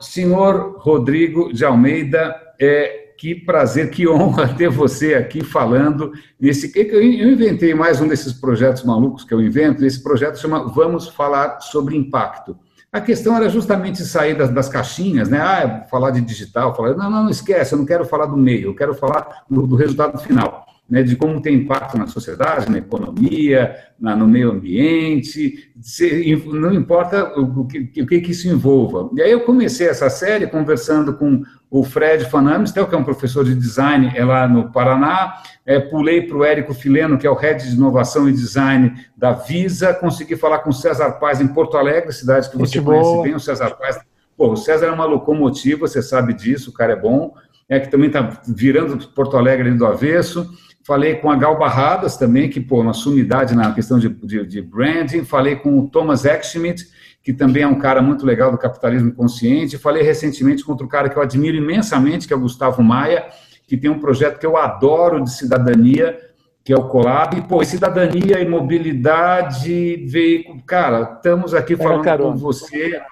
Senhor Rodrigo de Almeida, é, que prazer, que honra ter você aqui falando nesse. Eu inventei mais um desses projetos malucos que eu invento. Esse projeto chama Vamos Falar sobre Impacto. A questão era justamente sair das, das caixinhas, né? Ah, falar de digital, falar. Não, não, não esquece, eu não quero falar do meio, eu quero falar do, do resultado final né, de como tem impacto na sociedade, na economia, na, no meio ambiente, se, não importa o, o, que, o que, isso envolva. E aí eu comecei essa série conversando com o Fred Fanamistel, que é um professor de design é lá no Paraná, é, pulei para o Érico Fileno, que é o Head de Inovação e Design da Visa, consegui falar com o César Paz em Porto Alegre, cidade que você Muito conhece boa. bem, o César Paz. Pô, o César é uma locomotiva, você sabe disso, o cara é bom, é que também está virando Porto Alegre do avesso. Falei com a Gal Barradas também, que, pô, uma sumidade na questão de, de, de branding. Falei com o Thomas Eckschmidt, que também é um cara muito legal do capitalismo consciente. Falei recentemente com outro cara que eu admiro imensamente, que é o Gustavo Maia, que tem um projeto que eu adoro de cidadania, que é o Colab. E, pô, cidadania e mobilidade, veículo. Cara, estamos aqui falando com você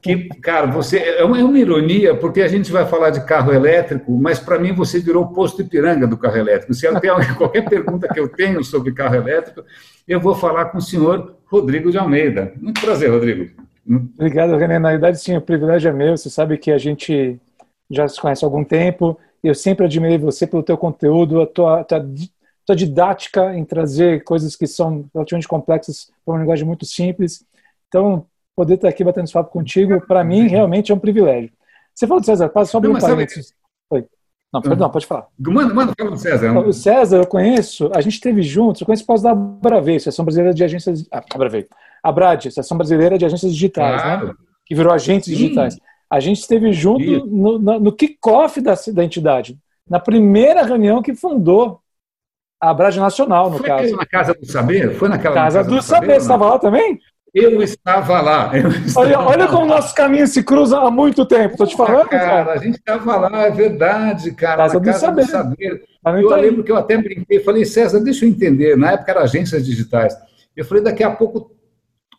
que, cara, você é uma, é uma, ironia, porque a gente vai falar de carro elétrico, mas para mim você virou o posto Ipiranga do carro elétrico. Se tem qualquer pergunta que eu tenho sobre carro elétrico, eu vou falar com o senhor Rodrigo de Almeida. Muito prazer, Rodrigo. Obrigado, René. Na verdade, sim, o privilégio é meu. Você sabe que a gente já se conhece há algum tempo. Eu sempre admirei você pelo teu conteúdo, a tua, tua, tua didática em trazer coisas que são relativamente complexas para uma linguagem muito simples. Então, poder estar aqui batendo esse papo contigo, para mim, realmente é um privilégio. Você falou do César Paz, só um parênteses. Oi. Não, perdão, pode falar. Manda, manda, fala do César. O César, eu conheço, a gente esteve juntos, eu conheço por causa da Bravei, Associação Brasileira de Agências... Ah, Bravei. A BRAD, Associação Brasileira de Agências Digitais, né? claro. né? Que virou agentes Sim. digitais. A gente esteve junto no, no, no kick-off da, da entidade, na primeira reunião que fundou a Brad Nacional, no Foi caso. Foi na Casa do Saber? Foi naquela Casa, casa do, do Saber, Saber você estava lá também? Eu estava lá. Eu estava olha, olha como nossos caminhos se cruzam há muito tempo. Estou te falando, cara, cara. A gente estava lá, é verdade, cara. Casa, na casa saber. Saber. Eu tá lembro que eu até brinquei, falei, César, deixa eu entender. Na época era agências digitais. Eu falei, daqui a pouco,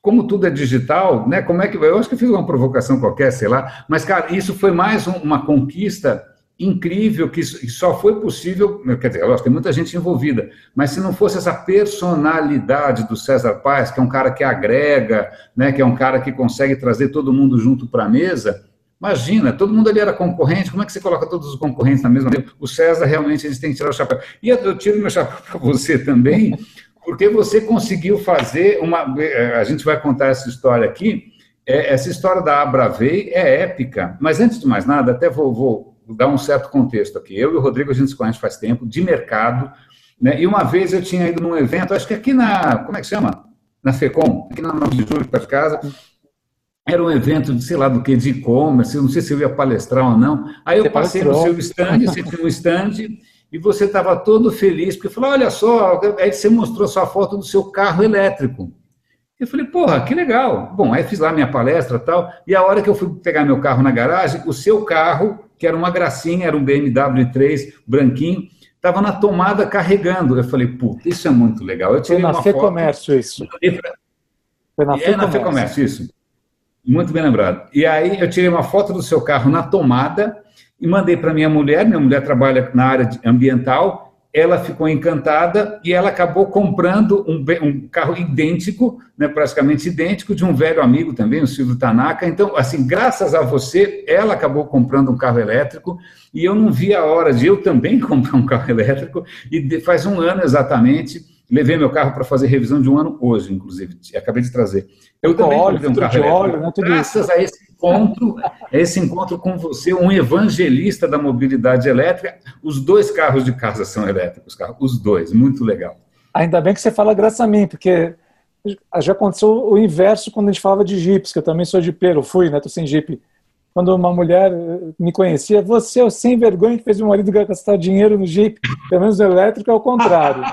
como tudo é digital, né? Como é que Eu acho que eu fiz uma provocação qualquer, sei lá. Mas, cara, isso foi mais uma conquista incrível que só foi possível, quer dizer, tem muita gente envolvida, mas se não fosse essa personalidade do César Paz, que é um cara que agrega, né, que é um cara que consegue trazer todo mundo junto para a mesa, imagina, todo mundo ali era concorrente, como é que você coloca todos os concorrentes na mesma mesa? O César realmente eles têm que tirar o chapéu. E eu tiro meu chapéu para você também, porque você conseguiu fazer uma, a gente vai contar essa história aqui, é, essa história da Abravei é épica, mas antes de mais nada, até vou, vou dar um certo contexto aqui. Eu e o Rodrigo, a gente se conhece faz tempo, de mercado, né? E uma vez eu tinha ido num evento, acho que aqui na, como é que chama? Na FECOM, aqui na 9 de julho, perto de casa. Era um evento de, sei lá, do que, de e-commerce, não sei se eu ia palestrar ou não. Aí eu você passei no seu stand, você tinha um stand, e você estava todo feliz, porque falou, olha só, aí você mostrou sua foto do seu carro elétrico. Eu falei, porra, que legal. Bom, aí fiz lá minha palestra tal, e a hora que eu fui pegar meu carro na garagem, o seu carro que era uma gracinha, era um BMW 3 branquinho, estava na tomada carregando. Eu falei, puta, isso é muito legal. Eu tirei Foi na Fecomércio isso. Foi na é na Fecomércio, isso. Muito bem lembrado. E aí eu tirei uma foto do seu carro na tomada e mandei para minha mulher. Minha mulher trabalha na área ambiental ela ficou encantada e ela acabou comprando um, um carro idêntico, né, praticamente idêntico, de um velho amigo também, o Silvio Tanaka. Então, assim, graças a você, ela acabou comprando um carro elétrico e eu não vi a hora de eu também comprar um carro elétrico. E faz um ano exatamente, levei meu carro para fazer revisão de um ano hoje, inclusive, acabei de trazer. Eu também óleo, um carro elétrico. Óleo, né, graças a esse encontro, esse encontro com você, um evangelista da mobilidade elétrica. Os dois carros de casa são elétricos, os dois, muito legal. Ainda bem que você fala graças a mim, porque já aconteceu o inverso quando a gente falava de jipes, que eu também sou jipeiro, fui, né, tô sem jipe. Quando uma mulher me conhecia, você é o sem vergonha que fez meu marido gastar dinheiro no jipe, pelo menos no elétrico é o contrário.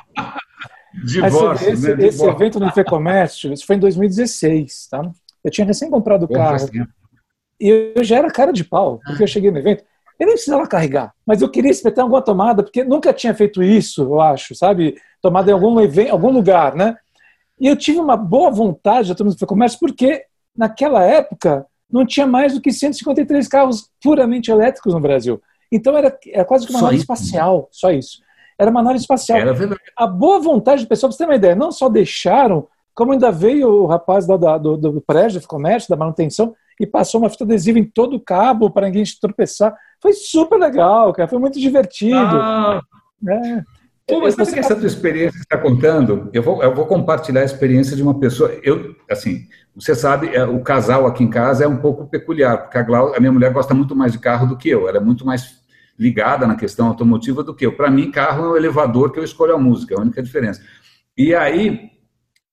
Divórcio, esse, né? esse evento no Fecomércio, isso foi em 2016, tá? Eu tinha recém comprado o carro. E eu já era cara de pau, porque eu cheguei no evento. Eu nem precisava carregar, mas eu queria espetar alguma tomada, porque nunca tinha feito isso, eu acho, sabe? Tomada em algum, evento, algum lugar, né? E eu tive uma boa vontade de tomar no comércio, porque naquela época não tinha mais do que 153 carros puramente elétricos no Brasil. Então era, era quase que uma só nave isso. espacial, só isso. Era uma nave espacial. Era verdade. A boa vontade do pessoal, para você ter uma ideia, não só deixaram, como ainda veio o rapaz da, do, do prédio do comércio, da manutenção, e passou uma fita adesiva em todo o cabo para ninguém tropeçar. Foi super legal, cara. Foi muito divertido. Ah. É. Pô, mas sabe que essa tua experiência que está contando, eu vou, eu vou compartilhar a experiência de uma pessoa. Eu, assim, você sabe, é, o casal aqui em casa é um pouco peculiar, porque a, Glau, a minha mulher gosta muito mais de carro do que eu. Ela é muito mais ligada na questão automotiva do que eu. Para mim, carro é o elevador que eu escolho a música, é a única diferença. E aí,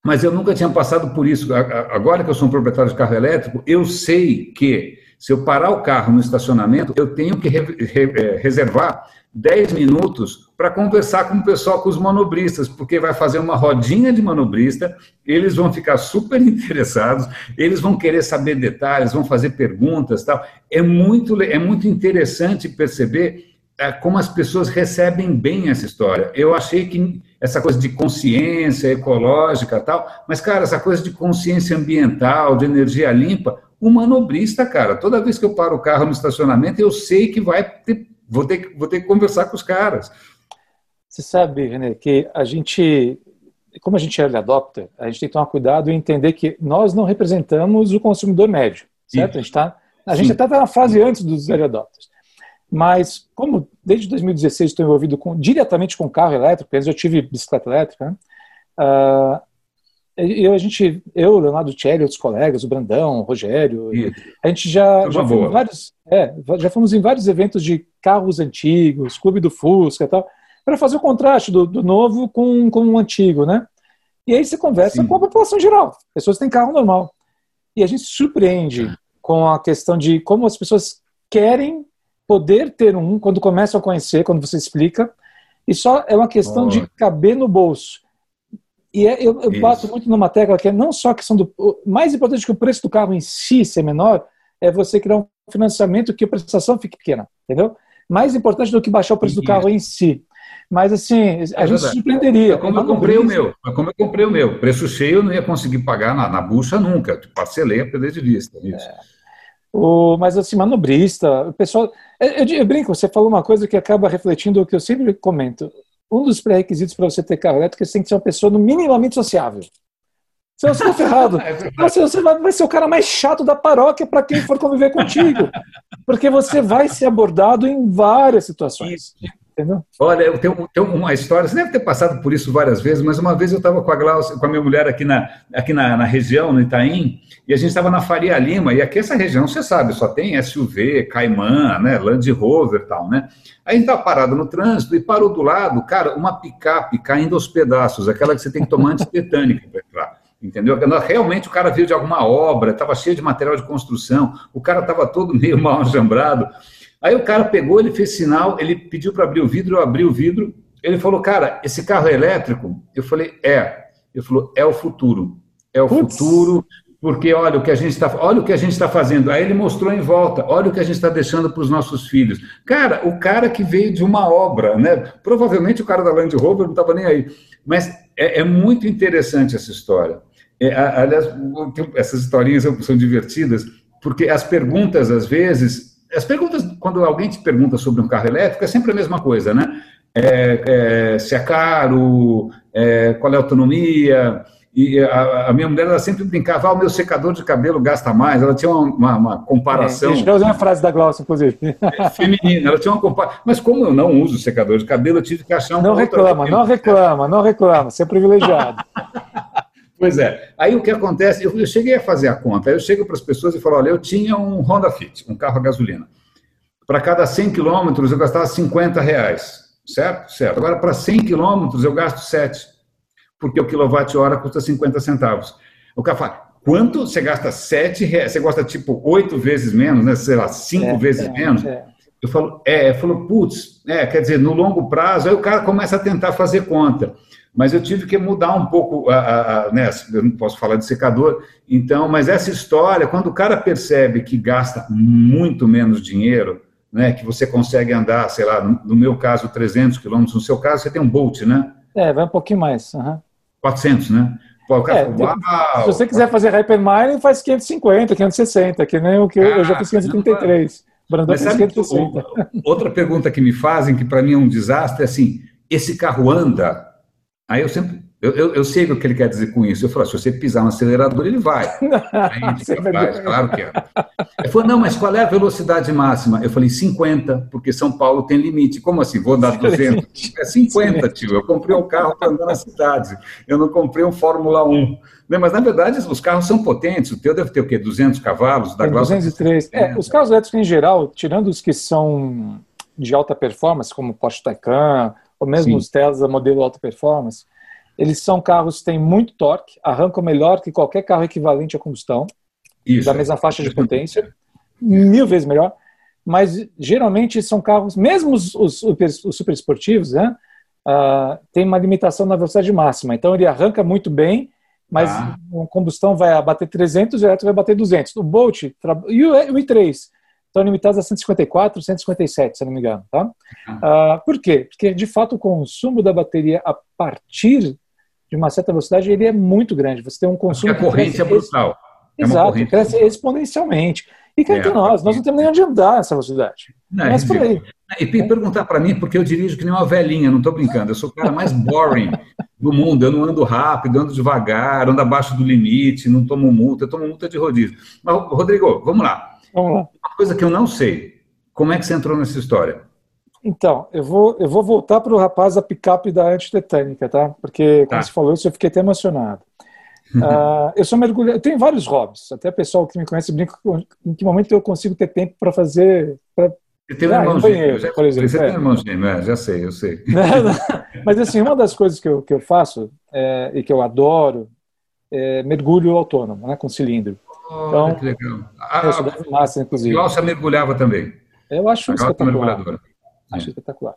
mas eu nunca tinha passado por isso. Agora que eu sou um proprietário de carro elétrico, eu sei que se eu parar o carro no estacionamento, eu tenho que re, re, é, reservar 10 minutos para conversar com o pessoal, com os manobristas, porque vai fazer uma rodinha de manobrista, eles vão ficar super interessados, eles vão querer saber detalhes, vão fazer perguntas tal. É muito, é muito interessante perceber é, como as pessoas recebem bem essa história. Eu achei que essa coisa de consciência ecológica tal, mas, cara, essa coisa de consciência ambiental, de energia limpa, o manobrista, cara, toda vez que eu paro o carro no estacionamento, eu sei que vai ter, vou ter, vou ter que conversar com os caras. Você sabe, René, que a gente, como a gente é early adopter, a gente tem que tomar cuidado e entender que nós não representamos o consumidor médio, certo? Sim. A gente está a gente está na fase antes dos early adopters. Mas, como desde 2016 estou envolvido com, diretamente com carro elétrico, antes eu tive bicicleta elétrica, né? uh, eu, a gente, eu, Leonardo Tchelle, outros colegas, o Brandão, o Rogério, a gente já, já fomos, vários, é, já fomos em vários eventos de carros antigos, Clube do Fusca e tal, para fazer o contraste do, do, novo com, com o antigo, né? E aí você conversa Sim. com a população geral, pessoas que têm carro normal. E a gente se surpreende com a questão de como as pessoas querem poder ter um quando começam a conhecer, quando você explica, e só é uma questão oh. de caber no bolso. E é, eu, eu bato muito numa tecla que é não só a questão do. Mais importante que o preço do carro em si ser menor, é você criar um financiamento que a prestação fique pequena, entendeu? Mais importante do que baixar o preço do carro em si. Mas assim, a é gente se surpreenderia. É como eu comprei o meu. É como eu comprei o meu. Preço cheio eu não ia conseguir pagar na, na bucha nunca. Parcelei a perder de vista. Isso. É. O, mas assim, manobrista, o pessoal. Eu, eu, eu, brinco, você falou uma coisa que acaba refletindo o que eu sempre comento. Um dos pré-requisitos para você ter carro elétrico é você tem que ser uma pessoa minimamente sociável. Senão você está ferrado. É você vai, vai ser o cara mais chato da paróquia para quem for conviver contigo. Porque você vai ser abordado em várias situações. Entendeu? Olha, eu tenho, tenho, uma história, você deve ter passado por isso várias vezes, mas uma vez eu estava com a Glaucia, com a minha mulher aqui na, aqui na, na região, no Itaim, e a gente estava na Faria Lima, e aqui essa região, você sabe, só tem SUV, Caimã, né, Land Rover e tal, né? Aí a gente estava parado no trânsito e parou do lado, cara, uma picape caindo aos pedaços, aquela que você tem que tomar antitetânica para entrar entendeu? Realmente o cara veio de alguma obra, estava cheio de material de construção, o cara estava todo meio mal ajambrado. Aí o cara pegou, ele fez sinal, ele pediu para abrir o vidro, eu abri o vidro. Ele falou, cara, esse carro é elétrico? Eu falei, é. Ele falou, é o futuro. É o futuro, porque olha o que a gente está, olha o que a gente está fazendo. Aí ele mostrou em volta, olha o que a gente está deixando para os nossos filhos. Cara, o cara que veio de uma obra, né? Provavelmente o cara da Land Rover não estava nem aí. Mas é, é, muito interessante essa história. É, aliás, essas historinhas são divertidas, porque as perguntas, às vezes, as perguntas, quando alguém te pergunta sobre um carro elétrico, é sempre a mesma coisa, né? É, é, se é caro, é, qual é a autonomia. E a, a, minha mulher ela sempre brincava, ah, o meu secador de cabelo gasta mais. Ela tinha uma, uma, uma comparação. É, eu usei a frase da Glaucia, inclusive. É, feminina, ela tinha uma comparação. Mas como eu não uso secador de cabelo, eu tive que achar um. Não reclama, não reclama, não reclama, você é privilegiado. Pois é. Aí o que acontece, eu, eu cheguei a fazer a conta, aí eu chego para as pessoas e falo, olha, eu tinha um Honda Fit, um carro a gasolina. Para cada 100 quilômetros eu gastava 50 reais, certo? Certo. Agora, para 100 quilômetros eu gasto 7, porque o quilowatt-hora custa 50 centavos. O cara fala, quanto? Você gasta 7 reais, você gosta tipo 8 vezes menos, né? sei lá, 5 é, vezes é, menos? É. Eu falo, é, falou, putz, é, quer dizer, no longo prazo, aí o cara começa a tentar fazer conta mas eu tive que mudar um pouco, a, a, a, né, eu não posso falar de secador, então, mas essa história, quando o cara percebe que gasta muito menos dinheiro, né, que você consegue andar, sei lá, no meu caso, 300 quilômetros, no seu caso, você tem um Bolt, né? É, vai um pouquinho mais. Uhum. 400, né? Pô, é, se você quiser fazer Hypermile, faz 550, 560, que nem o que eu, ah, eu já fiz 533. Brandão Mas sabe, outra pergunta que me fazem, que para mim é um desastre, é assim, esse carro anda? Aí eu sempre eu, eu, eu, sei o que ele quer dizer com isso. Eu falo, se você pisar no acelerador, ele vai. Aí fica, vai, claro que é. Ele falou, não, mas qual é a velocidade máxima? Eu falei, 50, porque São Paulo tem limite. Como assim? Vou dar 200? É 50, tio. Eu comprei um carro para andar na cidade. Eu não comprei um Fórmula 1. Mas, na verdade, os carros são potentes. O teu deve ter o quê? 200 cavalos? Da 203. É, os carros elétricos, em geral, tirando os que são de alta performance, como o Porsche Taycan, ou mesmo Sim. os Tesla modelo alta performance, eles são carros que têm muito torque, arrancam melhor que qualquer carro equivalente a combustão, Isso, da mesma faixa de potência, mil vezes melhor. Mas geralmente são carros, mesmo os, os, os super esportivos, né, uh, tem uma limitação na velocidade máxima. Então ele arranca muito bem, mas ah. a combustão vai bater 300 e o elétrico vai bater 200. O Bolt e o, o i3 estão limitados a 154, 157, se não me engano. Tá? Uh, por quê? Porque, de fato, o consumo da bateria a partir de uma certa velocidade, ele é muito grande. Você tem um consumo. Porque a corrente é brutal. É Exato, cresce exponencialmente. E cá entre é, nós, nós não temos nem onde andar essa velocidade. Não, Mas por aí. E perguntar para mim, porque eu dirijo que nem uma velhinha, não estou brincando, eu sou o cara mais boring do mundo, eu não ando rápido, ando devagar, ando abaixo do limite, não tomo multa, eu tomo multa de rodízio. Mas, Rodrigo, vamos lá. Vamos lá. Uma coisa que eu não sei, como é que você entrou nessa história? Então, eu vou, eu vou voltar para o rapaz da picape da antitetânica, tá? Porque, quando tá. você falou isso, eu fiquei até emocionado. uh, eu sou mergulhador, eu tenho vários hobbies. Até o pessoal que me conhece brinca em que momento eu consigo ter tempo para fazer. Pra... Você tem um ah, irmão gêmeo, já, por exemplo. Você é. tem um irmão gêmeo, é, já sei, eu sei. Mas, assim, uma das coisas que eu, que eu faço é, e que eu adoro é mergulho autônomo, né, com cilindro. Oh, então, que legal. Ah, eu sou da massa, inclusive. E você mergulhava também? Eu acho isso espetacular. Acho é. espetacular.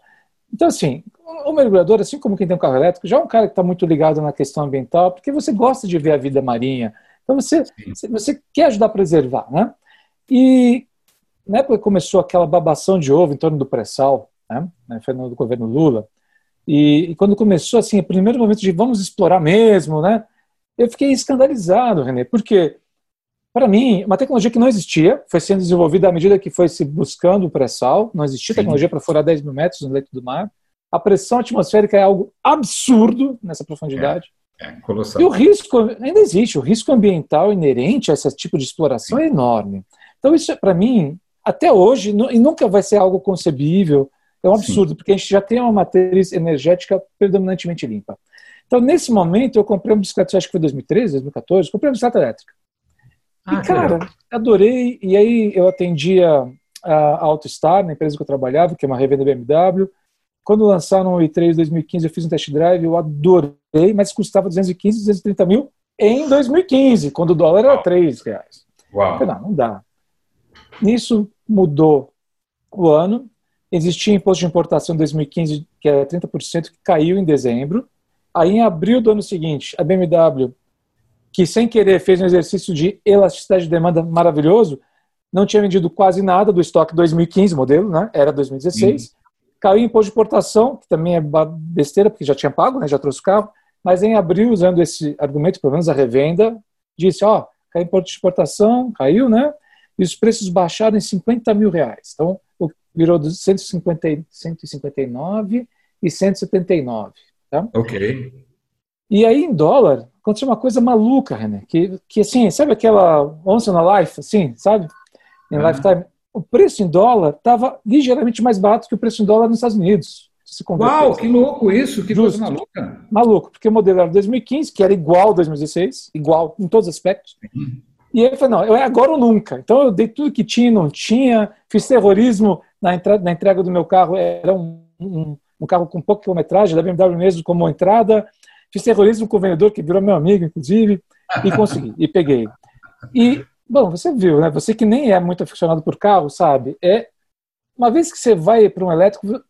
Então, assim, o mergulhador, assim como quem tem um carro elétrico, já é um cara que está muito ligado na questão ambiental, porque você gosta de ver a vida marinha. Então, você, você quer ajudar a preservar, né? E na época começou aquela babação de ovo em torno do pré-sal, né? Foi no governo Lula. E, e, quando começou, assim, o primeiro momento de vamos explorar mesmo, né? Eu fiquei escandalizado, René, porque para mim, uma tecnologia que não existia, foi sendo desenvolvida à medida que foi se buscando o pré-sal, não existia Sim. tecnologia para furar 10 mil metros no leito do mar. A pressão atmosférica é algo absurdo nessa profundidade. É, é colossal. E o risco ainda existe, o risco ambiental inerente a esse tipo de exploração Sim. é enorme. Então, isso, para mim, até hoje, e nunca vai ser algo concebível, é um absurdo, Sim. porque a gente já tem uma matriz energética predominantemente limpa. Então, nesse momento, eu comprei uma bicicleta, acho que foi 2013, 2014, comprei uma bicicleta elétrica. Ah, e, cara, adorei. E aí eu atendia a AutoStar, na empresa que eu trabalhava, que é uma revenda BMW. Quando lançaram o i3 2015, eu fiz um test drive, eu adorei, mas custava 215, 230 mil em 2015, quando o dólar era 3 reais. Uau. Falei, não, não dá. Nisso mudou o ano. Existia imposto de importação em 2015, que era 30%, que caiu em dezembro. Aí, em abril do ano seguinte, a BMW que sem querer fez um exercício de elasticidade de demanda maravilhoso, não tinha vendido quase nada do estoque 2015 modelo, né? Era 2016. Uhum. Caiu em imposto de importação, que também é besteira, porque já tinha pago, né? Já trouxe o carro. Mas em abril, usando esse argumento, pelo menos a revenda, disse, ó, caiu imposto de exportação, caiu, né? E os preços baixaram em 50 mil reais. Então, virou de 150, 159 e 179. Tá? Ok. E aí, em dólar, aconteceu uma coisa maluca, René, que, que assim, sabe aquela once in a life, assim, sabe? Em uhum. lifetime. O preço em dólar estava ligeiramente mais barato que o preço em dólar nos Estados Unidos. Uau, que louco isso, que Justo. coisa maluca. Maluco, porque o modelo era 2015, que era igual ao 2016, igual em todos os aspectos. Uhum. E aí eu falei, não, é agora ou nunca. Então eu dei tudo que tinha e não tinha, fiz terrorismo na, entrada, na entrega do meu carro, era um, um, um carro com pouca quilometragem, da BMW mesmo como entrada, Fiz terrorismo com o vendedor, que virou meu amigo, inclusive, e consegui, e peguei. E, bom, você viu, né? Você que nem é muito aficionado por carro, sabe? É Uma vez que você vai para um elétrico.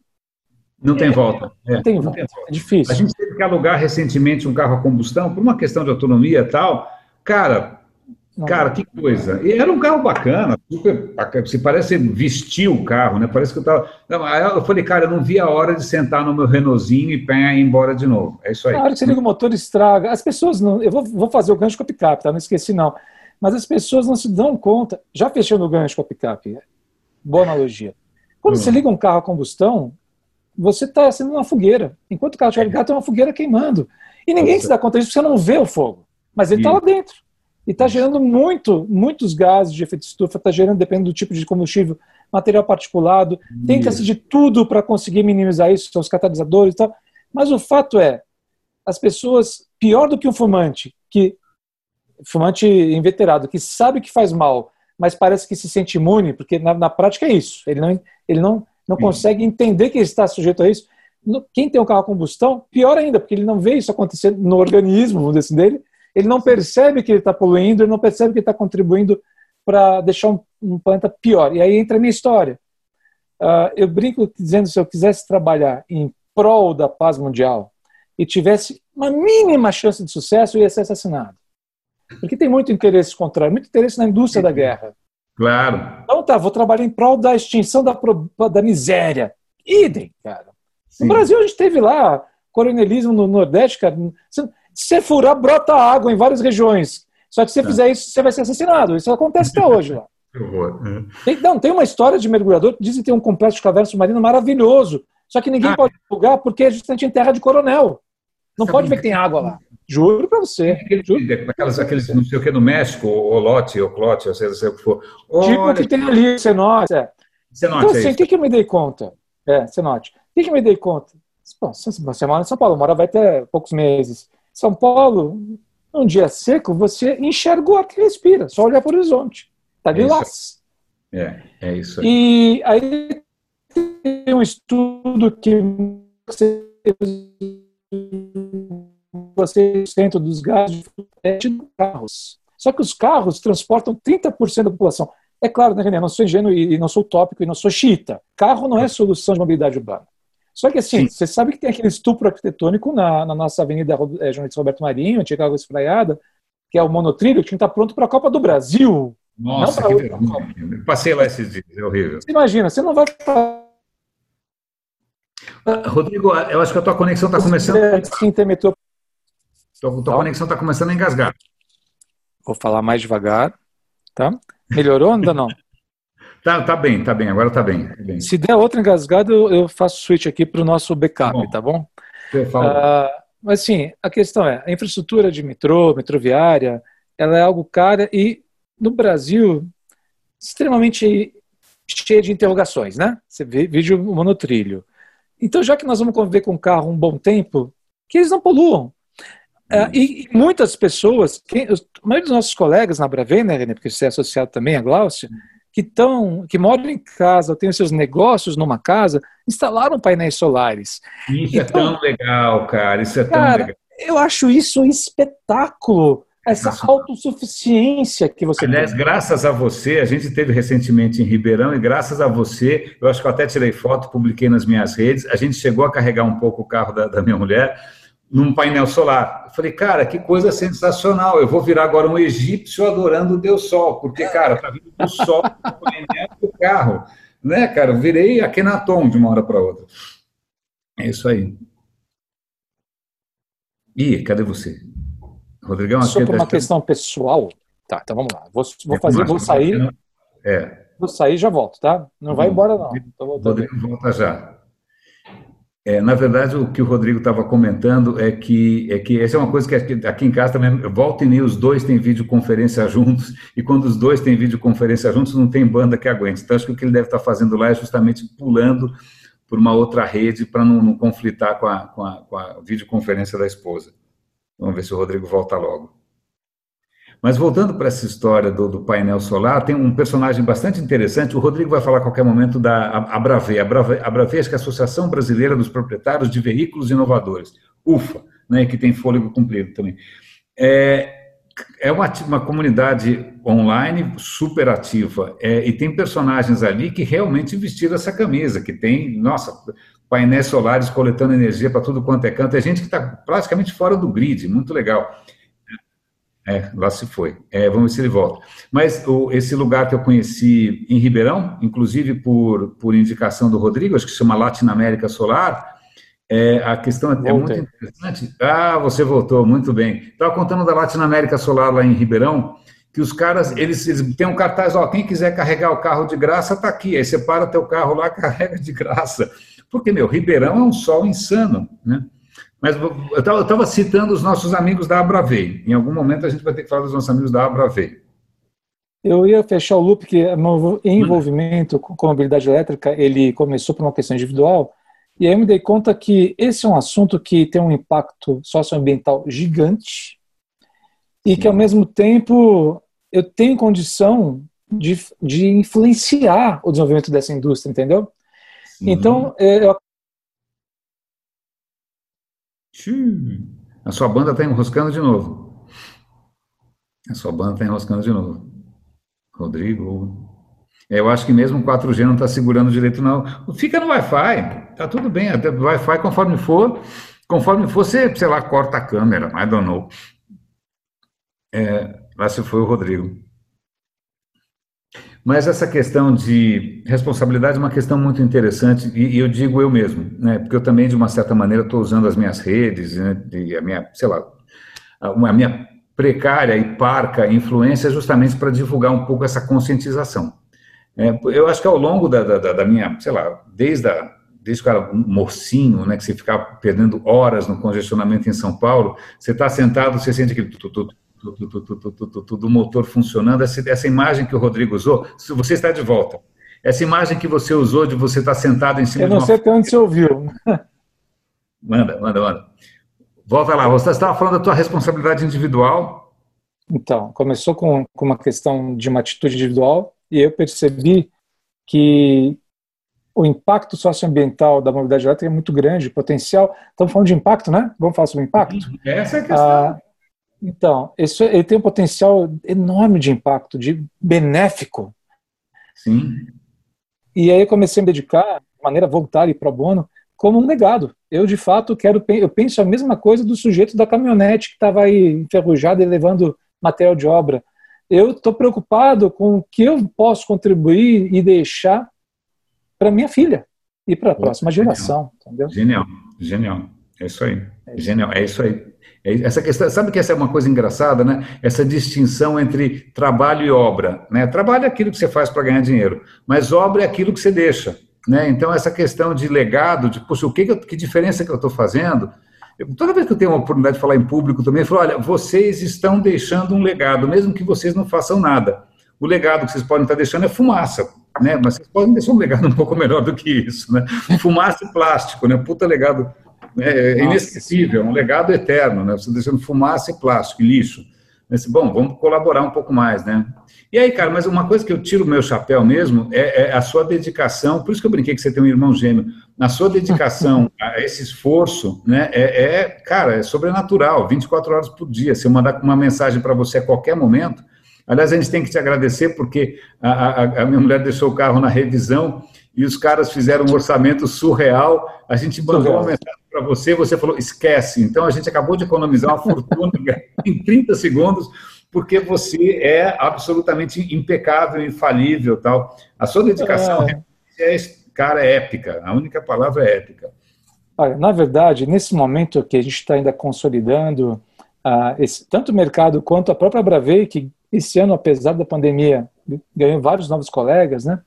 Não tem é, volta. É, não, tem, não volta. tem volta. É difícil. A gente teve que alugar recentemente um carro a combustão, por uma questão de autonomia e tal. Cara, Não. Cara, que coisa. E era um carro bacana, super bacana. Você parece vestiu o carro, né? Parece que eu tava. Não, aí eu falei, cara, eu não vi a hora de sentar no meu Renaultzinho e pé ir embora de novo. É isso aí. Claro que você liga o motor estraga. As pessoas não. Eu vou, vou fazer o gancho com a picape, tá? Não esqueci, não. Mas as pessoas não se dão conta. Já fechou no gancho com a picape. Boa analogia. Quando hum. você liga um carro a combustão, você está sendo uma fogueira. Enquanto o carro estiver ligado, tem uma fogueira queimando. E ninguém Nossa. se dá conta disso porque você não vê o fogo. Mas ele está lá dentro. E está gerando muito, muitos gases de efeito estufa, está gerando, dependendo do tipo de combustível, material particulado. Tenta-se de tudo para conseguir minimizar isso, são os catalisadores e tal. Mas o fato é, as pessoas, pior do que um fumante, que fumante inveterado, que sabe que faz mal, mas parece que se sente imune, porque na, na prática é isso. Ele não, ele não, não consegue entender que ele está sujeito a isso. Quem tem um carro a combustão, pior ainda, porque ele não vê isso acontecer no organismo dizer assim, dele, ele não percebe que ele está poluindo, ele não percebe que está contribuindo para deixar um, um, planeta pior. E aí entra a minha história. Uh, eu brinco dizendo se eu quisesse trabalhar em prol da paz mundial e tivesse uma mínima chance de sucesso, eu ia ser assassinado. Porque tem muito interesse contrário, muito interesse na indústria da guerra. Claro. Então tá, vou trabalhar em prol da extinção da, da miséria. Idem, cara. Sim. No Brasil a gente teve lá coronelismo no Nordeste, cara. Se você furar, brota água em várias regiões. Só que se você é. fizer isso, você vai ser assassinado. Isso acontece até hoje lá. É. Tem, não, tem uma história de mergulhador que dizem que tem um complexo de caverna submarina maravilhoso. Só que ninguém ah. pode divulgar porque é justamente em terra de coronel. Não pode ver que tem água lá. Juro para você. Juro. Aquelas, aqueles, não sei o que, no México, o lote, o clote, ou seja, o que for. Tipo o que tem ali, cenote. É. Cenote, então, é assim, o que, que eu me dei conta? É, cenote. O que, que eu me dei conta? Bom, você mora em São Paulo, mora vai ter poucos meses. São Paulo, num dia seco, você enxerga o ar que respira, só olhar para o horizonte. Está de é É, é isso aí. E aí tem um estudo que você você centro dos gases de carros. Só que os carros transportam 30% da população. É claro, né, René? Eu não sou ingênuo e não sou utópico e não sou xiita. Carro não é solução de mobilidade urbana. Só que assim, Sim. você sabe que tem aquele estupro arquitetônico na, na nossa Avenida é, Jornalista Roberto Marinho, antiga Água Espraiada, que é o monotrilho, que tinha que estar tá pronto para a Copa do Brasil. Nossa, que Passei lá esses dias, é horrível. Você imagina, você não vai Rodrigo, eu acho que a tua conexão está começando. Sim, intermeteu tua, tua conexão está começando a engasgar. Vou falar mais devagar, tá? Melhorou ainda não? Tá, tá bem, tá bem, agora tá bem. Tá bem. Se der outra engasgada, eu faço switch aqui para o nosso backup, tá bom? Tá bom? Ah, mas assim, a questão é, a infraestrutura de metrô, metroviária, ela é algo cara e no Brasil extremamente cheia de interrogações, né? Você vê vídeo monotrilho. Então, já que nós vamos conviver com o carro um bom tempo, que eles não poluam. É, e, e, muitas pessoas, quem, a maioria dos nossos colegas na Bravê, né, René, porque você é associado também a Glaucia, que, estão, que moram em casa, têm os seus negócios numa casa, instalaram painéis solares. Isso é então, é tão legal, cara, isso é cara, tão legal. Eu acho isso um espetáculo essa autossuficiência que você Aliás, tem. graças a você, a gente teve recentemente em Ribeirão e graças a você, eu acho que eu até tirei foto, publiquei nas minhas redes, a gente chegou a carregar um pouco o carro da, da minha mulher num painel solar. Eu falei, cara, que coisa sensacional. Eu vou virar agora um egípcio adorando o Deus Sol, porque, cara, tá vindo do sol do painel do carro. Né, cara? Eu virei Akenaton de uma hora para outra. É isso aí. Ih, cadê você? Rodrigão, Só por uma questão pessoal. Tá, então vamos lá. Vou, vou fazer, vou sair. É. Vou sair e já volto, tá? Não vai embora, não. Rodrigo volta já. É, na verdade, o que o Rodrigo estava comentando é que, é que essa é uma coisa que aqui, aqui em casa também, volta e meia, os dois têm videoconferência juntos, e quando os dois têm videoconferência juntos, não tem banda que aguente. Então, acho que o que ele deve estar fazendo lá é justamente pulando por uma outra rede para não, não, conflitar com a, com, a, com a videoconferência da esposa. Vamos ver se o Rodrigo volta logo. Mas voltando para essa história do, do, painel solar, tem um personagem bastante interessante. O Rodrigo vai falar a qualquer momento da Abrave. A Abrave, acho que é a Associação Brasileira dos Proprietários de Veículos Inovadores, UFA, né, que tem fôlego cumprido também. É, é uma, uma comunidade online super ativa é, e tem personagens ali que realmente vestiram essa camisa, que tem, nossa, painéis solares coletando energia para tudo quanto é canto. É gente que está praticamente fora do grid, muito legal. É, lá se foi. É, vamos ver se ele volta. Mas o, esse lugar que eu conheci em Ribeirão, inclusive por, por indicação do Rodrigo, acho que se chama Latinoamérica Solar, é, a questão é, é muito interessante. Ah, você voltou, muito bem. Estava contando da Latinoamérica Solar lá em Ribeirão, que os caras, eles, eles têm um cartaz, ó, quem quiser carregar o carro de graça, está aqui. Aí você para teu carro lá, carrega de graça. Porque, meu, Ribeirão é um sol insano, né? Mas eu estava citando os nossos amigos da Abravei. Em algum momento a gente vai ter que falar dos nossos amigos da Abravei. Eu ia fechar o loop que meu envolvimento com a mobilidade elétrica, ele começou por uma questão individual, e aí eu me dei conta que esse é um assunto que tem um impacto socioambiental gigante e que, ao mesmo tempo, eu tenho condição de, de influenciar o desenvolvimento dessa indústria, entendeu? Então, é, a sua banda está enroscando de novo. A sua banda está enroscando de novo. Rodrigo. É, eu acho que mesmo o 4G não está segurando direito, não. Fica no Wi-Fi. Tá tudo bem. Até Wi-Fi, conforme for, conforme for, você, sei lá, corta a câmera. I don't know. É, lá se foi o Rodrigo. Mas essa questão de responsabilidade é uma questão muito interessante, e, eu digo eu mesmo, né, porque eu também, de uma certa maneira, estou usando as minhas redes, né, e a minha, sei lá, a minha precária e parca influência justamente para divulgar um pouco essa conscientização. É, eu acho que ao longo da, da, da, minha, sei lá, desde, a, desde o cara mocinho, né, que você ficar perdendo horas no congestionamento em São Paulo, você está sentado, você sente aquele do motor funcionando, essa, essa imagem que o Rodrigo usou, você está de volta. Essa imagem que você usou de você estar sentado em cima Eu não de sei até onde você ouviu. Manda, manda, manda. Volta lá, você estava falando da tua responsabilidade individual. Então, começou com, com uma questão de uma atitude individual e eu percebi que o impacto socioambiental da mobilidade elétrica é muito grande, potencial. Estamos falando de impacto, né? Vamos falar sobre impacto? Essa é a questão. Ah, então, isso, ele tem um potencial enorme de impacto, de benéfico. Sim. E aí eu comecei a me dedicar, de maneira voluntária e pro bono, como um legado. Eu, de fato, quero, eu penso a mesma coisa do sujeito da caminhonete que estava aí enferrujado e levando material de obra. Eu estou preocupado com o que eu posso contribuir e deixar para minha filha e para a próxima geração. Entendeu? Genial, genial. É isso aí. É genial, é isso aí. É essa questão, sabe que essa é uma coisa engraçada, né? Essa distinção entre trabalho e obra, né? Trabalho é aquilo que você faz para ganhar dinheiro, mas obra é aquilo que você deixa, né? Então essa questão de legado, de poxa, o que que, que diferença que eu estou fazendo? Eu, toda vez que eu tenho uma oportunidade de falar em público também, eu falo, olha, vocês estão deixando um legado, mesmo que vocês não façam nada. O legado que vocês podem estar deixando é fumaça, né? Mas vocês podem deixar um legado um pouco melhor do que isso, né? Fumaça e plástico, né? Puta legado é, é inesquecível, é um legado eterno, né? Você deixando fumaça e plástico e lixo. Mas, bom, vamos colaborar um pouco mais, né? E aí, cara, mas uma coisa que eu tiro o meu chapéu mesmo é, é, a sua dedicação, por isso que eu brinquei que você tem um irmão gêmeo, na sua dedicação a esse esforço, né, é, é, cara, é sobrenatural, 24 horas por dia, se eu mandar uma mensagem para você a qualquer momento, aliás, a gente tem que te agradecer porque a, a, a minha mulher deixou o carro na revisão e os caras fizeram um orçamento surreal, a gente mandou uma mensagem para você, você falou, esquece. Então, a gente acabou de economizar uma fortuna em 30 segundos, porque você é absolutamente impecável, infalível tal. A sua dedicação é, é cara, é épica. A única palavra é épica. Olha, na verdade, nesse momento que a gente está ainda consolidando uh, esse, tanto o mercado quanto a própria Bravei, que esse ano, apesar da pandemia, ganhou vários novos colegas, né?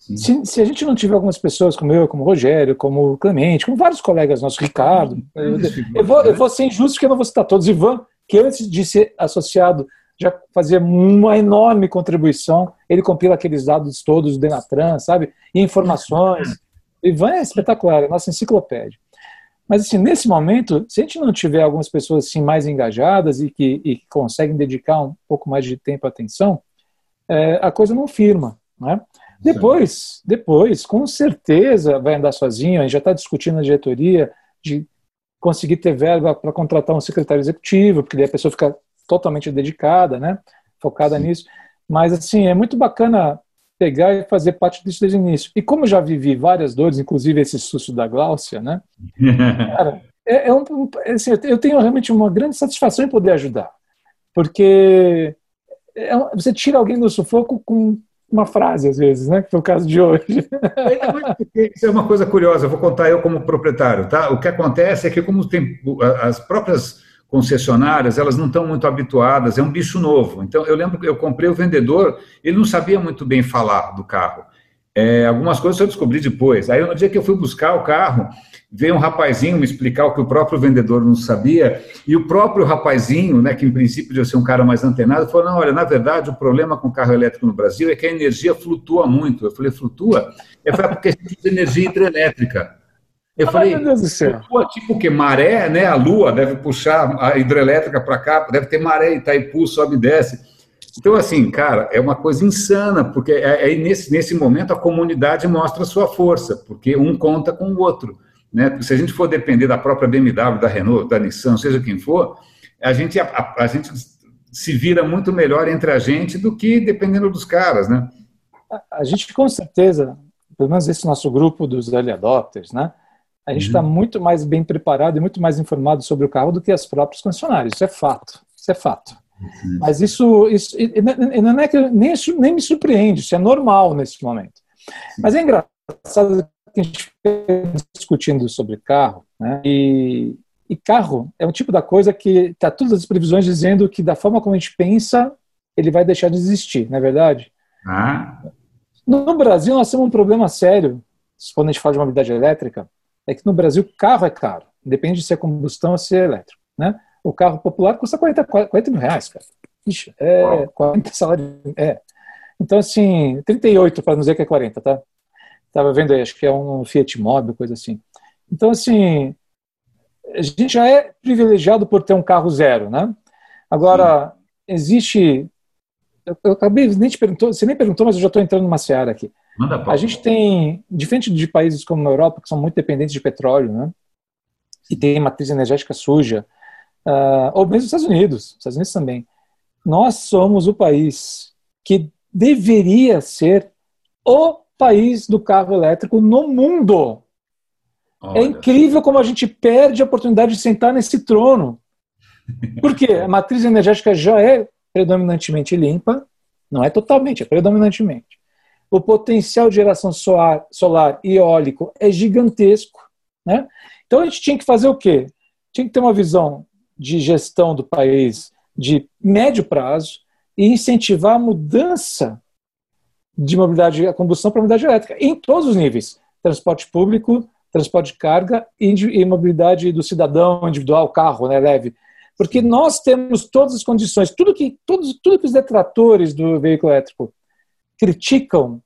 Se, se, a gente não tiver algumas pessoas como eu, como o Rogério, como o Clemente, como vários colegas nossos, Ricardo, eu, eu, vou, eu vou ser injusto porque eu não vou citar todos. Ivan, que antes de ser associado já fazia uma enorme contribuição, ele compila aqueles dados todos do Denatran, sabe? E informações. Ivan é espetacular, é nossa enciclopédia. Mas, assim, nesse momento, se a gente não tiver algumas pessoas assim, mais engajadas e que, e que conseguem dedicar um pouco mais de tempo e atenção, é, a coisa não firma, né? Depois, depois, com certeza vai andar sozinho. A gente já está discutindo na diretoria de conseguir ter verba para contratar um secretário executivo, porque daí a pessoa fica totalmente dedicada, né? Focada Sim. nisso. Mas, assim, é muito bacana pegar e fazer parte disso desde o início. E como já vivi várias dores, inclusive esse susto da Gláucia, né? Cara, é, é um, é assim, eu tenho realmente uma grande satisfação em poder ajudar. Porque é você tira alguém do sufoco com uma frase, às vezes, né? Que foi o caso de hoje. Isso é uma coisa curiosa, vou contar eu como proprietário, tá? O que acontece é que, como tem as próprias concessionárias, elas não estão muito habituadas, é um bicho novo. Então, eu lembro que eu comprei o vendedor, ele não sabia muito bem falar do carro. É, algumas coisas eu descobri depois. Aí, no dia que eu fui buscar o carro, veio um rapazinho me explicar o que o próprio vendedor não sabia, e o próprio rapazinho, né, que em princípio devia ser um cara mais antenado, falou: não, olha, na verdade, o problema com o carro elétrico no Brasil é que a energia flutua muito. Eu falei: flutua? É porque a gente usa energia hidrelétrica. Eu ah, falei, flutua tipo o que? Maré, né? A lua deve puxar a hidrelétrica para cá, deve ter maré, Itaipu sobe e desce. Então, assim, cara, é uma coisa insana, porque aí é, é nesse, nesse momento a comunidade mostra a sua força, porque um conta com o outro. Né? Se a gente for depender da própria BMW, da Renault, da Nissan, seja quem for, a gente, a, a gente se vira muito melhor entre a gente do que dependendo dos caras, né? A, gente com certeza, pelo menos esse nosso grupo dos early adopters, né? A gente está uhum. muito mais bem preparado e muito mais informado sobre o carro do que as próprias concessionárias. Isso é fato. Isso é fato. Uhum. Mas isso, isso não é que nem, nem me surpreende. Isso é normal nesse momento. Mas é engraçado que a gente discutindo sobre carro, né? E, e carro é um tipo da coisa que está todas as previsões dizendo que da forma como a gente pensa, ele vai deixar de existir, não é verdade? Ah. No Brasil nós temos um problema sério, quando a gente fala de mobilidade elétrica, é que no Brasil carro é caro, independe se é combustão ou se é elétrico, né? O carro popular custa 40, 40 mil reais, cara. Ixi, é 40 salários. É. Então, assim, 38 para não dizer que é 40, tá? Estava vendo aí, acho que é um Fiat Mobi, coisa assim. Então, assim, a gente já é privilegiado por ter um carro zero, né? Agora, Sim. existe. Eu, eu acabei, nem te perguntou, você nem perguntou, mas eu já estou entrando numa seara aqui. Manda, a gente tem, diferente de países como a Europa, que são muito dependentes de petróleo, né? E tem matriz energética suja, uh, ou mesmo os Estados Unidos, os Estados Unidos também. Nós somos o país que deveria ser o país do carro elétrico no mundo. É Olha. É incrível como a gente perde a oportunidade de sentar nesse trono. Porque a matriz energética já é predominantemente limpa, não é totalmente, é predominantemente. O potencial de geração solar, solar e eólico é gigantesco. Né? Então a gente tinha que fazer o quê? Tinha que ter uma visão de gestão do país de médio prazo e incentivar a mudança de mobilidade a combustão para mobilidade elétrica, em todos os níveis: transporte público, transporte de carga e mobilidade do cidadão individual, carro, né, leve. Porque nós temos todas as condições, tudo que, tudo, tudo que os detratores do veículo elétrico criticam,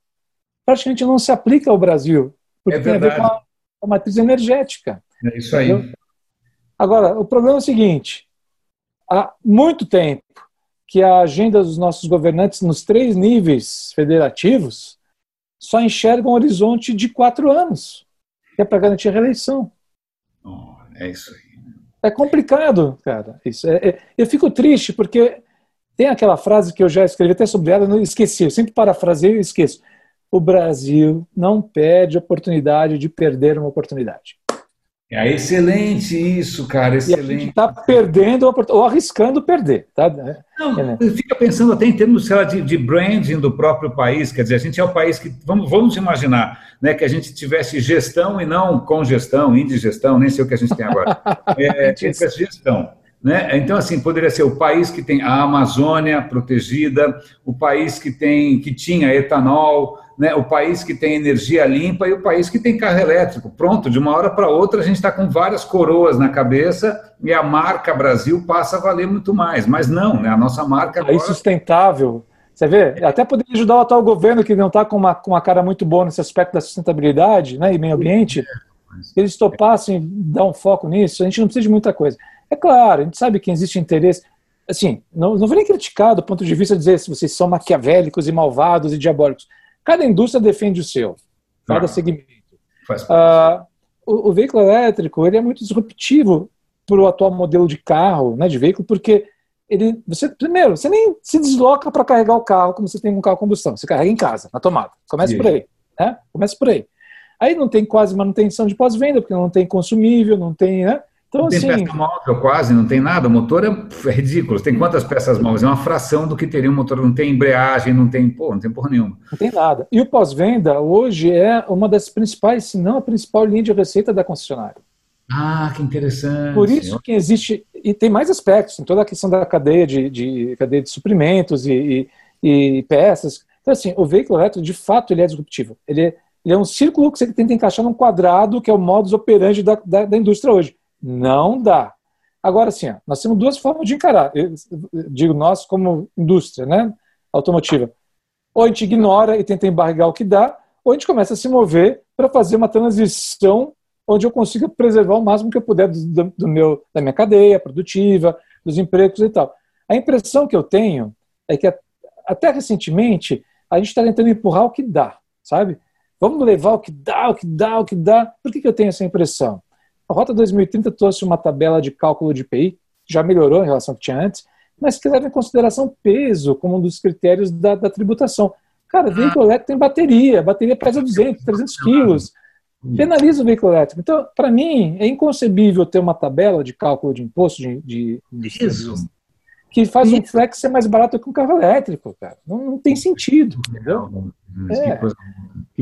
praticamente não se aplica ao Brasil, porque é tem a ver com a, a matriz energética. É isso aí. Entendeu? Agora, o problema é o seguinte: há muito tempo que a agenda dos nossos governantes nos três níveis federativos só enxerga um horizonte de quatro anos, que é para garantir a reeleição. Oh, é isso aí. É complicado, cara. Isso é, é, eu fico triste porque tem aquela frase que eu já escrevi até sobre ela, não esqueci. Eu sempre parafraseio e esqueço. O Brasil não perde oportunidade de perder uma oportunidade. É excelente isso, cara, excelente. está perdendo ou arriscando perder. Tá? Não, é, né? Fica pensando até em termos sei lá, de, de, branding do próprio país, quer dizer, a gente é o país que, vamos, vamos imaginar, né, que a gente tivesse gestão e não congestão, indigestão, nem sei o que a gente tem agora. É, tivesse gestão. Né? Então, assim, poderia ser o país que tem a Amazônia protegida, o país que tem que tinha etanol, né, o país que tem energia limpa e o país que tem carro elétrico. Pronto, de uma hora para outra a gente está com várias coroas na cabeça e a marca Brasil passa a valer muito mais. Mas não, né, a nossa marca agora... É sustentável. Você vê, até poderia ajudar o atual governo que não está com uma, com uma cara muito boa nesse aspecto da sustentabilidade né, e meio ambiente, se eles topassem dar um foco nisso, a gente não precisa de muita coisa. É claro, a gente sabe que existe interesse, assim, não, não vou nem criticar do ponto de vista de dizer se vocês são maquiavélicos e malvados e diabólicos, Cada indústria defende o seu, cada ah, segmento. Ah, o, o, veículo elétrico ele é muito disruptivo para o atual modelo de carro, né, de veículo, porque ele, você primeiro, você nem se desloca para carregar o carro como você tem um carro a combustão, você carrega em casa, na tomada. Começa por aí, né? Começa por aí. Aí não tem quase manutenção de pós-venda, porque não tem consumível, não tem, né? Então, não assim, tem peça móvel quase, não tem nada. O motor é, é ridículo. Tem quantas peças móveis? É uma fração do que teria um motor. Não tem embreagem, não tem, pô, não tem porra nenhuma. Não tem nada. E o pós-venda hoje é uma das principais, se não a principal linha de receita da concessionária. Ah, que interessante. Por isso que existe, e tem mais aspectos, em toda a questão da cadeia de, de cadeia de suprimentos e, e, e, peças. Então, assim, o veículo elétrico, de fato, ele é disruptivo. Ele é, ele é um círculo que você tenta encaixar num quadrado, que é o modus operandi da, da, da indústria hoje. Não dá. Agora, sim, nós temos duas formas de encarar. Eu digo nós como indústria né, automotiva. Ou a gente ignora e tenta embargar o que dá, ou a gente começa a se mover para fazer uma transição onde eu consiga preservar o máximo que eu puder do, do, meu, da minha cadeia produtiva, dos empregos e tal. A impressão que eu tenho é que até recentemente a gente está tentando empurrar o que dá, sabe? Vamos levar o que dá, o que dá, o que dá. Por que, que eu tenho essa impressão? A Rota 2030 trouxe uma tabela de cálculo de IPI, já melhorou em relação ao que tinha antes, mas que leva em consideração peso como um dos critérios da, da tributação. Cara, veículo elétrico tem bateria, bateria pesa 200, 300 quilos, penaliza o veículo elétrico. Então, para mim, é inconcebível ter uma tabela de cálculo de imposto de, de, de que faz um flex ser mais barato que um carro elétrico, cara. Não, não tem sentido, entendeu? É.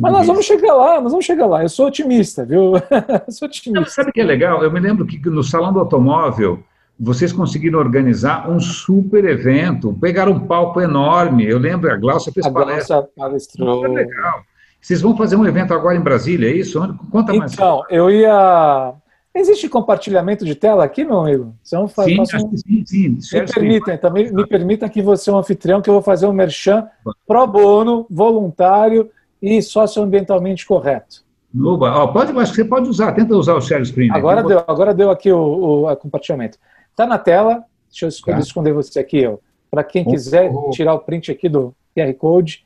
Mas nós vamos chegar lá, nós vamos chegar lá. Eu sou otimista, viu? Eu sou otimista. Sabe o que é legal? Eu me lembro que no Salão do Automóvel vocês conseguiram organizar um super evento, pegaram um palco enorme. Eu lembro, a Glaucia fez a palestra. palestrou. Super legal. Vocês vão fazer um evento agora em Brasília, é isso? Conta mais. Então, eu ia Existe compartilhamento de tela aqui, meu amigo? Então, sim, um... sim, sim. Me permitem, também, me permitam que você é um anfitrião, que eu vou fazer um merchan pro bono, voluntário e socioambientalmente correto. Nuba, oh, pode, acho que você pode usar, tenta usar o share screen. Agora deu, agora deu aqui o, o compartilhamento. Está na tela, deixa eu esconder, tá. esconder você aqui, para quem quiser oh, oh. tirar o print aqui do QR Code.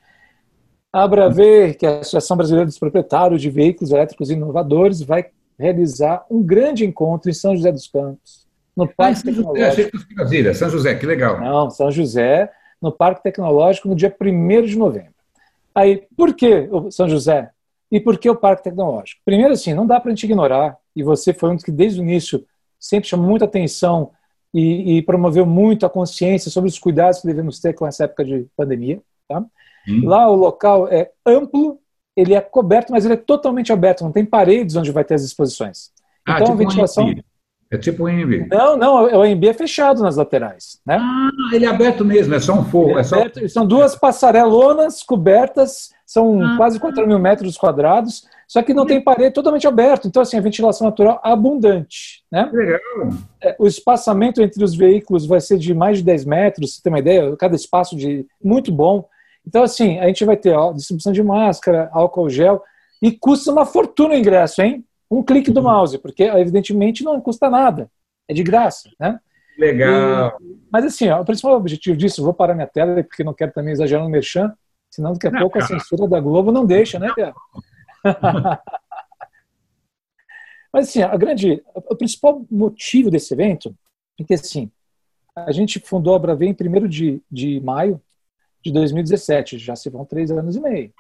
Abra ver que a Associação Brasileira dos Proprietários de Veículos Elétricos Inovadores vai realizar um grande encontro em São José dos Campos, no Parque ah, Tecnológico. José, São José, que legal. Não, São José, no Parque Tecnológico, no dia 1 de novembro. Aí, por que São José? E por que o Parque Tecnológico? Primeiro, assim, não dá para a gente ignorar, e você foi um que desde o início sempre chamou muita atenção e, e, promoveu muito a consciência sobre os cuidados que devemos ter com essa época de pandemia. Tá? Hum. Lá o local é amplo ele é coberto, mas ele é totalmente aberto, não tem paredes onde vai ter as exposições. Ah, então tipo a ventilação. É tipo o AMB. Não, não, o AMB é fechado nas laterais. Né? Ah, ele é aberto mesmo, é só um forro. É, é só... aberto, são duas passarelonas cobertas, são ah. quase 4 mil metros quadrados, só que não tem parede totalmente aberto. Então, assim, a ventilação natural abundante. Né? Legal. É, o espaçamento entre os veículos vai ser de mais de 10 metros, você tem uma ideia, cada espaço de muito bom. Então, assim, a gente vai ter ó, distribuição de máscara, álcool gel, e custa uma fortuna o ingresso, hein? Um clique do uhum. mouse, porque evidentemente não custa nada, é de graça, né? Legal. E, mas assim, ó, o principal objetivo disso, vou parar minha tela, porque não quero também exagerar no merchan, senão daqui a não, pouco a censura da Globo não deixa, né, Pia? mas assim, a grande, o principal motivo desse evento é que assim, a gente fundou a Bravê em 1 de, de maio de 2017, já se vão três anos e meio.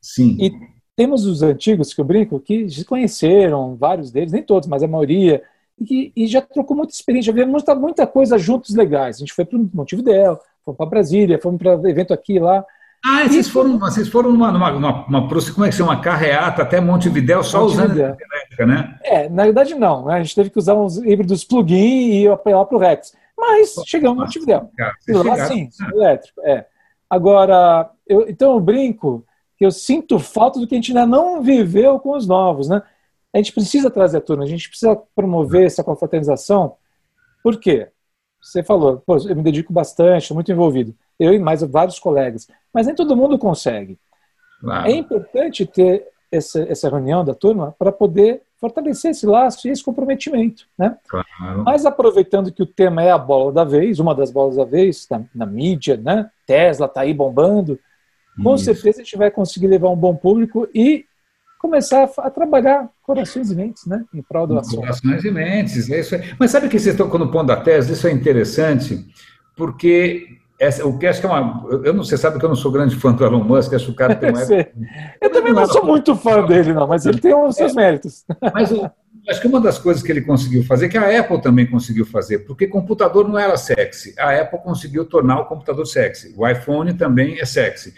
Sim. E temos os antigos que eu brinco que se conheceram, vários deles, nem todos, mas a maioria, e, que, e já trocou muita experiência, já vimos muita, muita coisa juntos legais. A gente foi para o Montevidéu, fomos para Brasília, fomos para evento aqui lá. Ah, vocês foram, vocês foram numa, numa, numa, uma, como é que chama, uma carreata até Montevidéu só Montevidéu. usando elétrica, né? É, na verdade não, né? a gente teve que usar uns híbridos plug-in e apelar para o Rex. Mas chegamos no Montevidéu. E lá sim, elétrico, é. Agora, eu, então eu brinco que eu sinto falta do que a gente ainda não viveu com os novos, né? A gente precisa trazer a turma, a gente precisa promover essa confraternização. Por quê? Você falou, eu me dedico bastante, estou muito envolvido. Eu e mais vários colegas. Mas nem todo mundo consegue. Claro. É importante ter essa, essa reunião da turma para poder fortalecer esse laço e esse comprometimento. Né? Claro. Mas aproveitando que o tema é a bola da vez, uma das bolas da vez, na, na mídia, né? Tesla está aí bombando, com Isso. certeza a gente vai conseguir levar um bom público e começar a, a trabalhar corações e mentes, né? Em prol do assunto. Corações e mentes, é isso aí. Mas sabe que vocês estão quando pondo a Tesla? Isso é interessante, porque essa, o que acho que é uma. Eu não sei, sabe que eu não sou grande fã do Elon Musk, acho que o cara tem uma. eu também não sou muito fã dele, não, mas ele tem os seus é, méritos. Mas o, Acho que uma das coisas que ele conseguiu fazer, que a Apple também conseguiu fazer, porque computador não era sexy. A Apple conseguiu tornar o computador sexy. O iPhone também é sexy.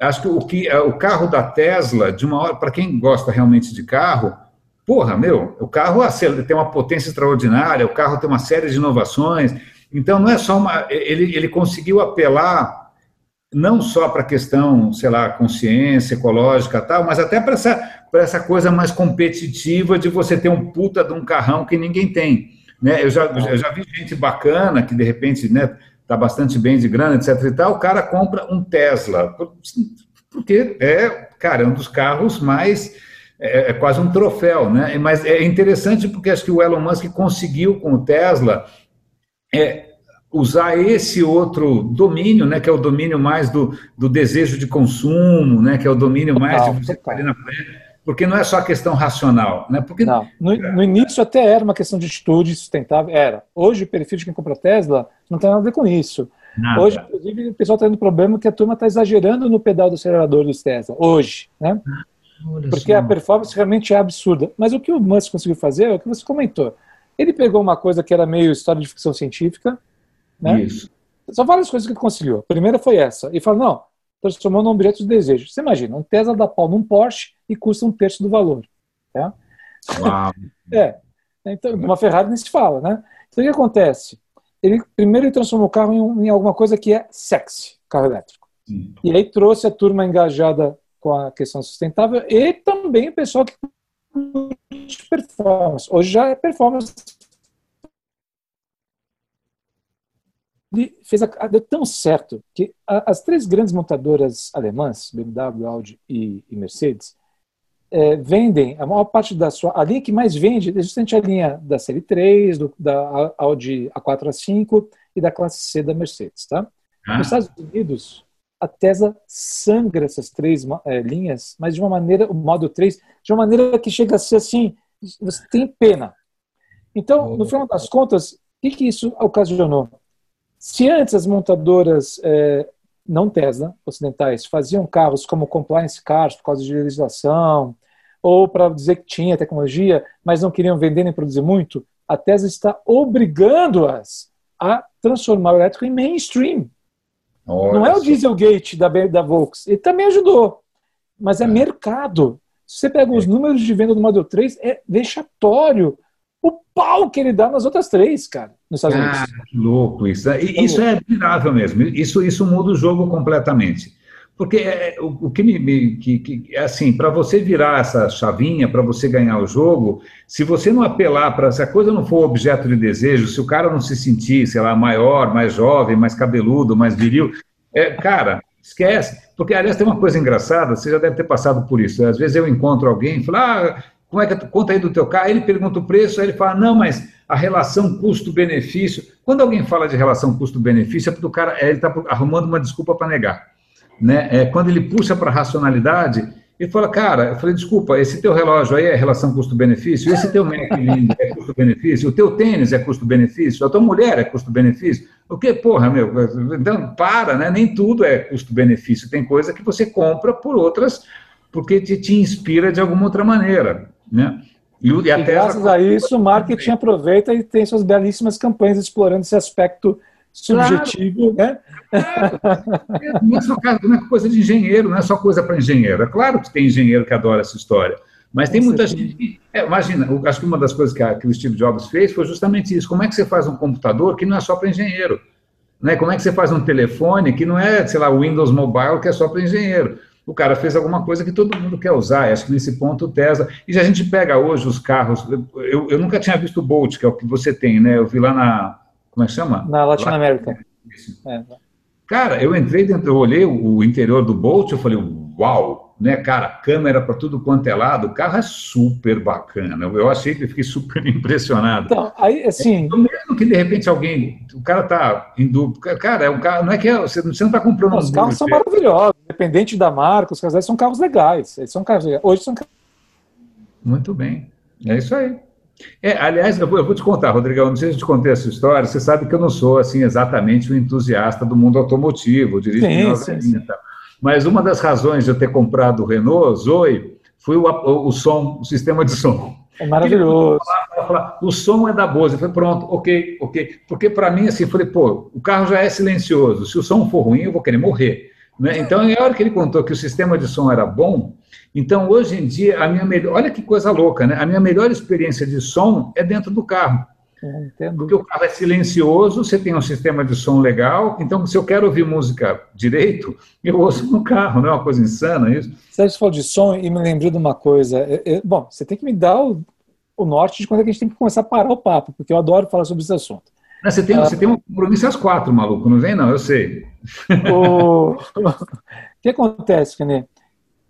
Acho que o, que, é, o carro da Tesla, de uma hora, para quem gosta realmente de carro, porra, meu, o carro tem uma potência extraordinária, o carro tem uma série de inovações. Então, não é só uma. Ele, ele conseguiu apelar não só para a questão, sei lá, consciência ecológica tal, mas até para essa, essa coisa mais competitiva de você ter um puta de um carrão que ninguém tem. Né? Eu, já, eu já vi gente bacana que, de repente, né, está bastante bem de grana, etc. e tal, o cara compra um Tesla, porque é, cara, é um dos carros mais. É, é, quase um troféu, né? Mas é interessante porque acho que o Elon Musk conseguiu com o Tesla é, usar esse outro domínio, né? Que é o domínio mais do, do desejo de consumo, né? Que é o domínio mais total, de você na frente porque não é só a questão racional, né? Porque não, no, no, início até era uma questão de atitude sustentável, era. Hoje o perfil de quem compra Tesla não tem nada a ver com isso. Nada. Hoje, inclusive, o pessoal está tendo problema que a turma está exagerando no pedal do acelerador dos Tesla. Hoje, né? Olha porque só. a performance realmente é absurda. Mas o que o Musk conseguiu fazer é o que você comentou. Ele pegou uma coisa que era meio história de ficção científica, né? Isso. São várias coisas que ele conseguiu. A primeira foi essa. E falou, não, transformou num objeto de desejo. Você imagina, um Tesla dá pau num Porsche e custa um terço do valor. Tá? Uau. é. Então, uma Ferrari nem se fala, né? Então, o que acontece? Ele, primeiro, ele transformou o carro em, em alguma coisa que é sexy, carro elétrico. Sim. E aí trouxe a turma engajada com a questão sustentável e também o pessoal que performance. Hoje já é performance fez a, deu tão certo que a, as três grandes montadoras alemãs, BMW, Audi e, e Mercedes, é, vendem a maior parte da sua. A linha que mais vende é justamente a linha da série 3, do, da Audi A4 A5 e da classe C da Mercedes. Tá? Ah. Nos Estados Unidos, a Tesla sangra essas três é, linhas, mas de uma maneira, o modo 3, de uma maneira que chega a ser assim, você tem pena. Então, no final das contas, o que, que isso ocasionou? Se antes as montadoras é, não Tesla, ocidentais, faziam carros como compliance cars por causa de legislação, ou para dizer que tinha tecnologia, mas não queriam vender nem produzir muito, a Tesla está obrigando-as a transformar o elétrico em mainstream. Olha não é o Dieselgate da, da Volks, ele também ajudou, mas é, é. mercado. Se você pega os é. números de venda do Model 3, é vexatório o pau que ele dá nas outras três, cara, nos Estados Unidos. Ah, que louco isso. É, isso é admirável mesmo. Isso, isso muda o jogo completamente. Porque é, o, o, que me, me que, que, é assim, para você virar essa chavinha, para você ganhar o jogo, se você não apelar para se a coisa não for objeto de desejo, se o cara não se sentir, sei lá, maior, mais jovem, mais cabeludo, mais viril, é, cara, esquece. Porque, aliás, tem uma coisa engraçada, você já deve ter passado por isso. Às vezes eu encontro alguém falo, ah, como é que tu conta aí do teu carro? Aí ele pergunta o preço, aí ele fala, não, mas a relação custo-benefício. Quando alguém fala de relação custo-benefício, é porque o cara ele está arrumando uma desculpa para negar. Né? É, quando ele puxa para a racionalidade, ele fala, cara, eu falei, desculpa, esse teu relógio aí é relação custo-benefício, esse teu Mac lindo é custo-benefício, o teu tênis é custo-benefício, a tua mulher é custo-benefício. O que, porra, meu, então para, né? Nem tudo é custo-benefício, tem coisa que você compra por outras, porque te, te inspira de alguma outra maneira. Né? E, e, e graças a isso, o marketing aproveita e tem suas belíssimas campanhas explorando esse aspecto subjetivo, claro. né? Não é só não é coisa de engenheiro, não é só coisa para engenheiro. É claro que tem engenheiro que adora essa história, mas tem muita gente que. É, imagina, acho que uma das coisas que, a, que, o Steve Jobs fez foi justamente isso. Como é que você faz um computador que não é só para engenheiro? Né? Como é que você faz um telefone que não é, sei lá, o Windows Mobile que é só para engenheiro? o cara fez alguma coisa que todo mundo quer usar. Acho que nesse ponto o Tesla. E se a gente pega hoje os carros, eu, eu nunca tinha visto o Bolt, que é o que você tem, né? Eu vi lá na. Como é que chama? Na Latinoamérica. É. Cara, eu entrei dentro, eu olhei o interior do Bolt, eu falei, uau, né, cara, câmera para tudo quanto é lado, o carro é super bacana. Eu achei que fiquei super impressionado. Então, aí, assim. É, mesmo que de repente alguém, o cara tá indo, cara, é um carro, não é que é, você, você não está comprando. Não, os carros são maravilhosos, independente da marca, os carros são carros legais. Eles são carros legais. Hoje são. Muito bem, é isso aí. É, aliás, eu vou, eu vou, te contar, Rodrigão, não sei se eu te contei essa história, você sabe que eu não sou, assim, exatamente um entusiasta do mundo automotivo, dirijo sim, sim, sim. Mas uma das razões de eu ter comprado o Renault Zoe foi o, o, o som, o sistema de som. É maravilhoso. Falar, falar, o som é da Bose. Eu falei, pronto, ok, ok. Porque para mim, assim, eu falei, pô, o carro já é silencioso. Se o som for ruim, eu vou querer morrer. Né? Então, na hora que ele contou que o sistema de som era bom, então hoje em dia, a minha melhor. Olha que coisa louca, né? A minha melhor experiência de som é dentro do carro. É, Porque o carro é silencioso, você tem um sistema de som legal, então se eu quero ouvir música direito, eu ouço no carro, não é uma coisa insana isso? Você falou de som e me lembrei de uma coisa. Eu, eu, bom, você tem que me dar o, o, norte de quando é que a gente tem que começar a parar o papo, porque eu adoro falar sobre esse assunto. Não, você, tem, ah, você tem um compromisso às quatro, maluco, não vem não, eu sei. O, que acontece, Kenê?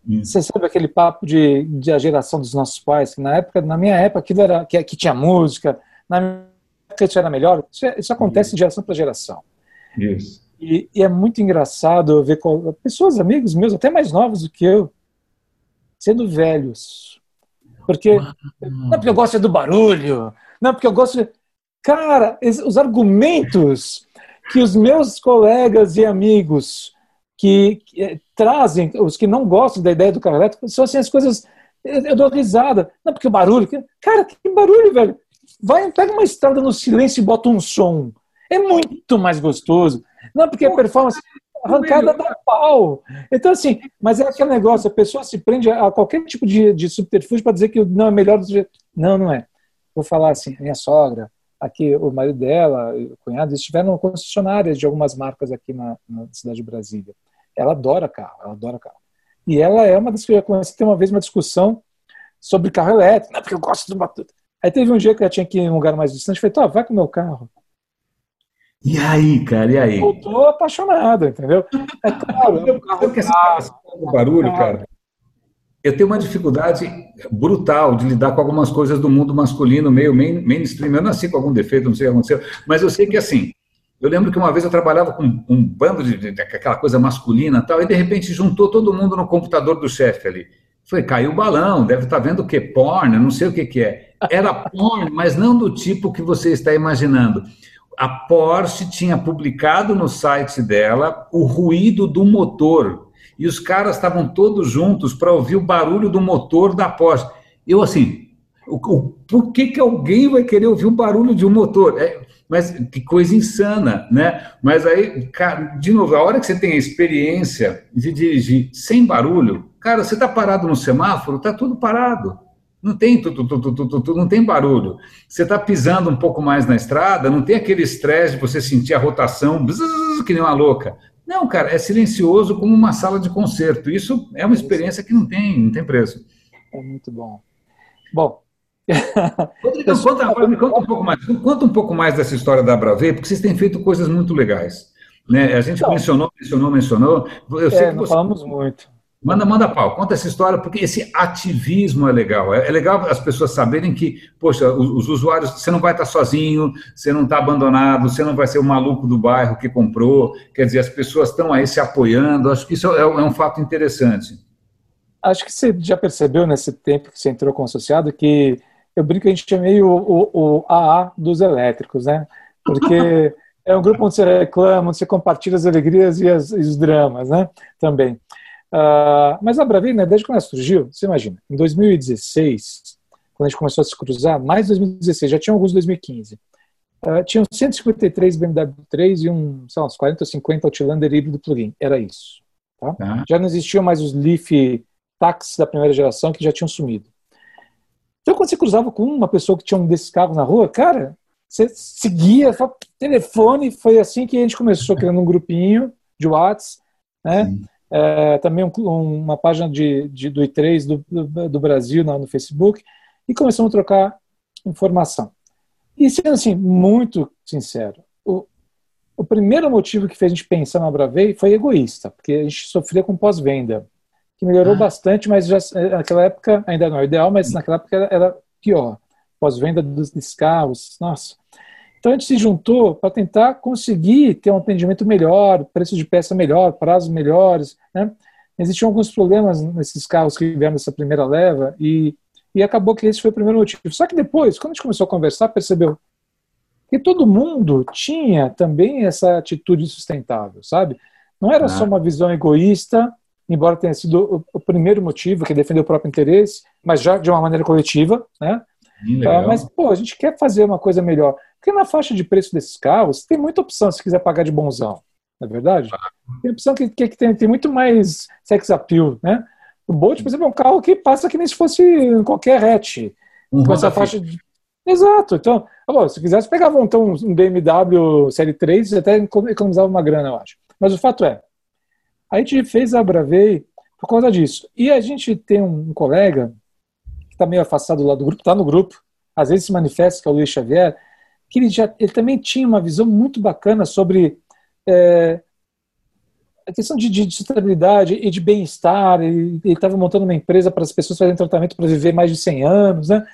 Você sabe aquele papo de, de a geração dos nossos pais, que na época, na minha época, aquilo era que, que tinha música, na minha época isso era melhor. Isso, isso acontece de geração para geração. Isso. E, e, é muito engraçado ver pessoas, amigos meus, até mais novos do que eu, sendo velhos. Porque, não porque eu gosto do barulho, não porque eu gosto. De... Cara, os argumentos que os meus colegas e amigos que, que eh, trazem, os que não gostam da ideia do carro elétrico, são assim as coisas. Eu, eu dou risada. Não, porque o barulho. Cara, que barulho, velho. Vai, pega uma estrada no silêncio e bota um som. É muito mais gostoso. Não, porque a performance arrancada da pau. Então, assim, mas é aquele negócio, a pessoa se prende a qualquer tipo de, de subterfúgio para dizer que não é melhor do jeito. Não, não é. Vou falar assim, minha sogra, aqui o marido dela, o cunhado, eles estiveram concessionárias de algumas marcas aqui na, na, cidade de Brasília. Ela adora carro, ela adora carro. E ela é uma das que eu conheci, tem uma vez uma discussão sobre carro elétrico, não, porque eu gosto do batuta. Aí teve um dia que ela tinha que ir em um lugar mais distante, falei, tá, vai com o meu carro. E aí, cara, e aí? Voltou apaixonado, entendeu? É claro, é um carro que essa barulho, cara. Eu tenho uma dificuldade brutal de lidar com algumas coisas do mundo masculino, meio main, mainstream. Eu nasci com algum defeito, não sei o que aconteceu, mas eu sei que assim. Eu lembro que uma vez eu trabalhava com um bando de, de, de aquela coisa masculina tal, e de repente juntou todo mundo no computador do chefe ali. Foi, caiu o balão, deve estar tá vendo o que? Porn, não sei o que, que é. Era porn, mas não do tipo que você está imaginando. A Porsche tinha publicado no site dela o ruído do motor e os caras estavam todos juntos para ouvir o barulho do motor da Porsche. Eu, assim, o, o, por que, que alguém vai querer ouvir o barulho de um motor? É, mas que coisa insana, né? Mas aí, cara, de novo, a hora que você tem a experiência de dirigir sem barulho, cara, você está parado no semáforo, está tudo parado. Não tem, tu, tu, tu, não tem barulho. Você está pisando um pouco mais na estrada, não tem aquele estresse de você sentir a rotação, que nem uma louca. Não, cara, é silencioso como uma sala de concerto. Isso é uma experiência que não tem, não tem preço. É muito bom. Bom. Rodrigo, conta, me conta um pouco mais. Conta um pouco mais dessa história da Brave, porque vocês têm feito coisas muito legais. Né? A gente então, mencionou, mencionou, mencionou. Eu sei é, que você... falamos muito. Manda, manda pau, conta essa história, porque esse ativismo é legal. É, é legal as pessoas saberem que, poxa, os, os, usuários, você não vai estar sozinho, você não está abandonado, você não vai ser o maluco do bairro que comprou. Quer dizer, as pessoas estão aí se apoiando. Acho que isso é, é um fato interessante. Acho que você já percebeu nesse tempo que você entrou com associado que eu brinco que a gente é meio o, o AA dos elétricos, né? Porque é um grupo onde você reclama, onde você compartilha as alegrias e, as, e os dramas, né? Também. Uh, mas a Bravina, né, desde quando ela surgiu, você imagina, em 2016, quando a gente começou a se cruzar, mais 2016, já tinha alguns em 2015. Uh, tinham 153 BMW 3 e um, sei lá, uns 40 ou 50 Outlander híbrido plug-in. Era isso. Tá? Tá. Já não existiam mais os Leaf táxis da primeira geração que já tinham sumido. Então, quando você cruzava com uma pessoa que tinha um desses carros na rua, cara, você seguia, telefone, foi assim que a gente começou criando um grupinho de WhatsApp, né? Sim é, também um, uma página de, de, do I3 do, do, do Brasil no, no, Facebook, e começamos a trocar informação. E sendo assim, muito sincero, o, o primeiro motivo que fez a gente pensar na Bravei foi egoísta, porque a gente sofria com pós-venda, que melhorou ah. bastante, mas já, naquela época ainda não é ideal, mas naquela época era, era pior. Pós-venda dos, dos carros, nossa. Então a gente se juntou para tentar conseguir ter um atendimento melhor, preço de peça melhor, prazos melhores. Né? Existiam alguns problemas nesses carros que vieram nessa primeira leva e, e acabou que esse foi o primeiro motivo. Só que depois, quando a gente começou a conversar, percebeu que todo mundo tinha também essa atitude sustentável, sabe? Não era ah. só uma visão egoísta, embora tenha sido o, primeiro motivo, que é defender o próprio interesse, mas já de uma maneira coletiva, né? Uh, mas, pô, a gente quer fazer uma coisa melhor. Porque na faixa de preço desses carros, tem muita opção se quiser pagar de bonzão. Não é verdade? Tem opção que, que, que tem, tem muito mais sex appeal, né? O Bolt, por exemplo, é um carro que passa que nem se fosse qualquer hatch. Um com essa faixa de... Exato. Então, bom, se quisesse, pegava então um BMW Série 3 e até economizava uma grana, eu acho. Mas o fato é, a gente fez a Bravei por causa disso. E a gente tem um colega que está meio afastado lá do grupo, está no grupo, às vezes se manifesta, que é o Luiz Xavier, que ele, já, ele também tinha uma visão muito bacana sobre é, a questão de, de, de sustentabilidade e de bem-estar. Ele estava montando uma empresa para as pessoas fazerem tratamento para viver mais de 100 anos, né?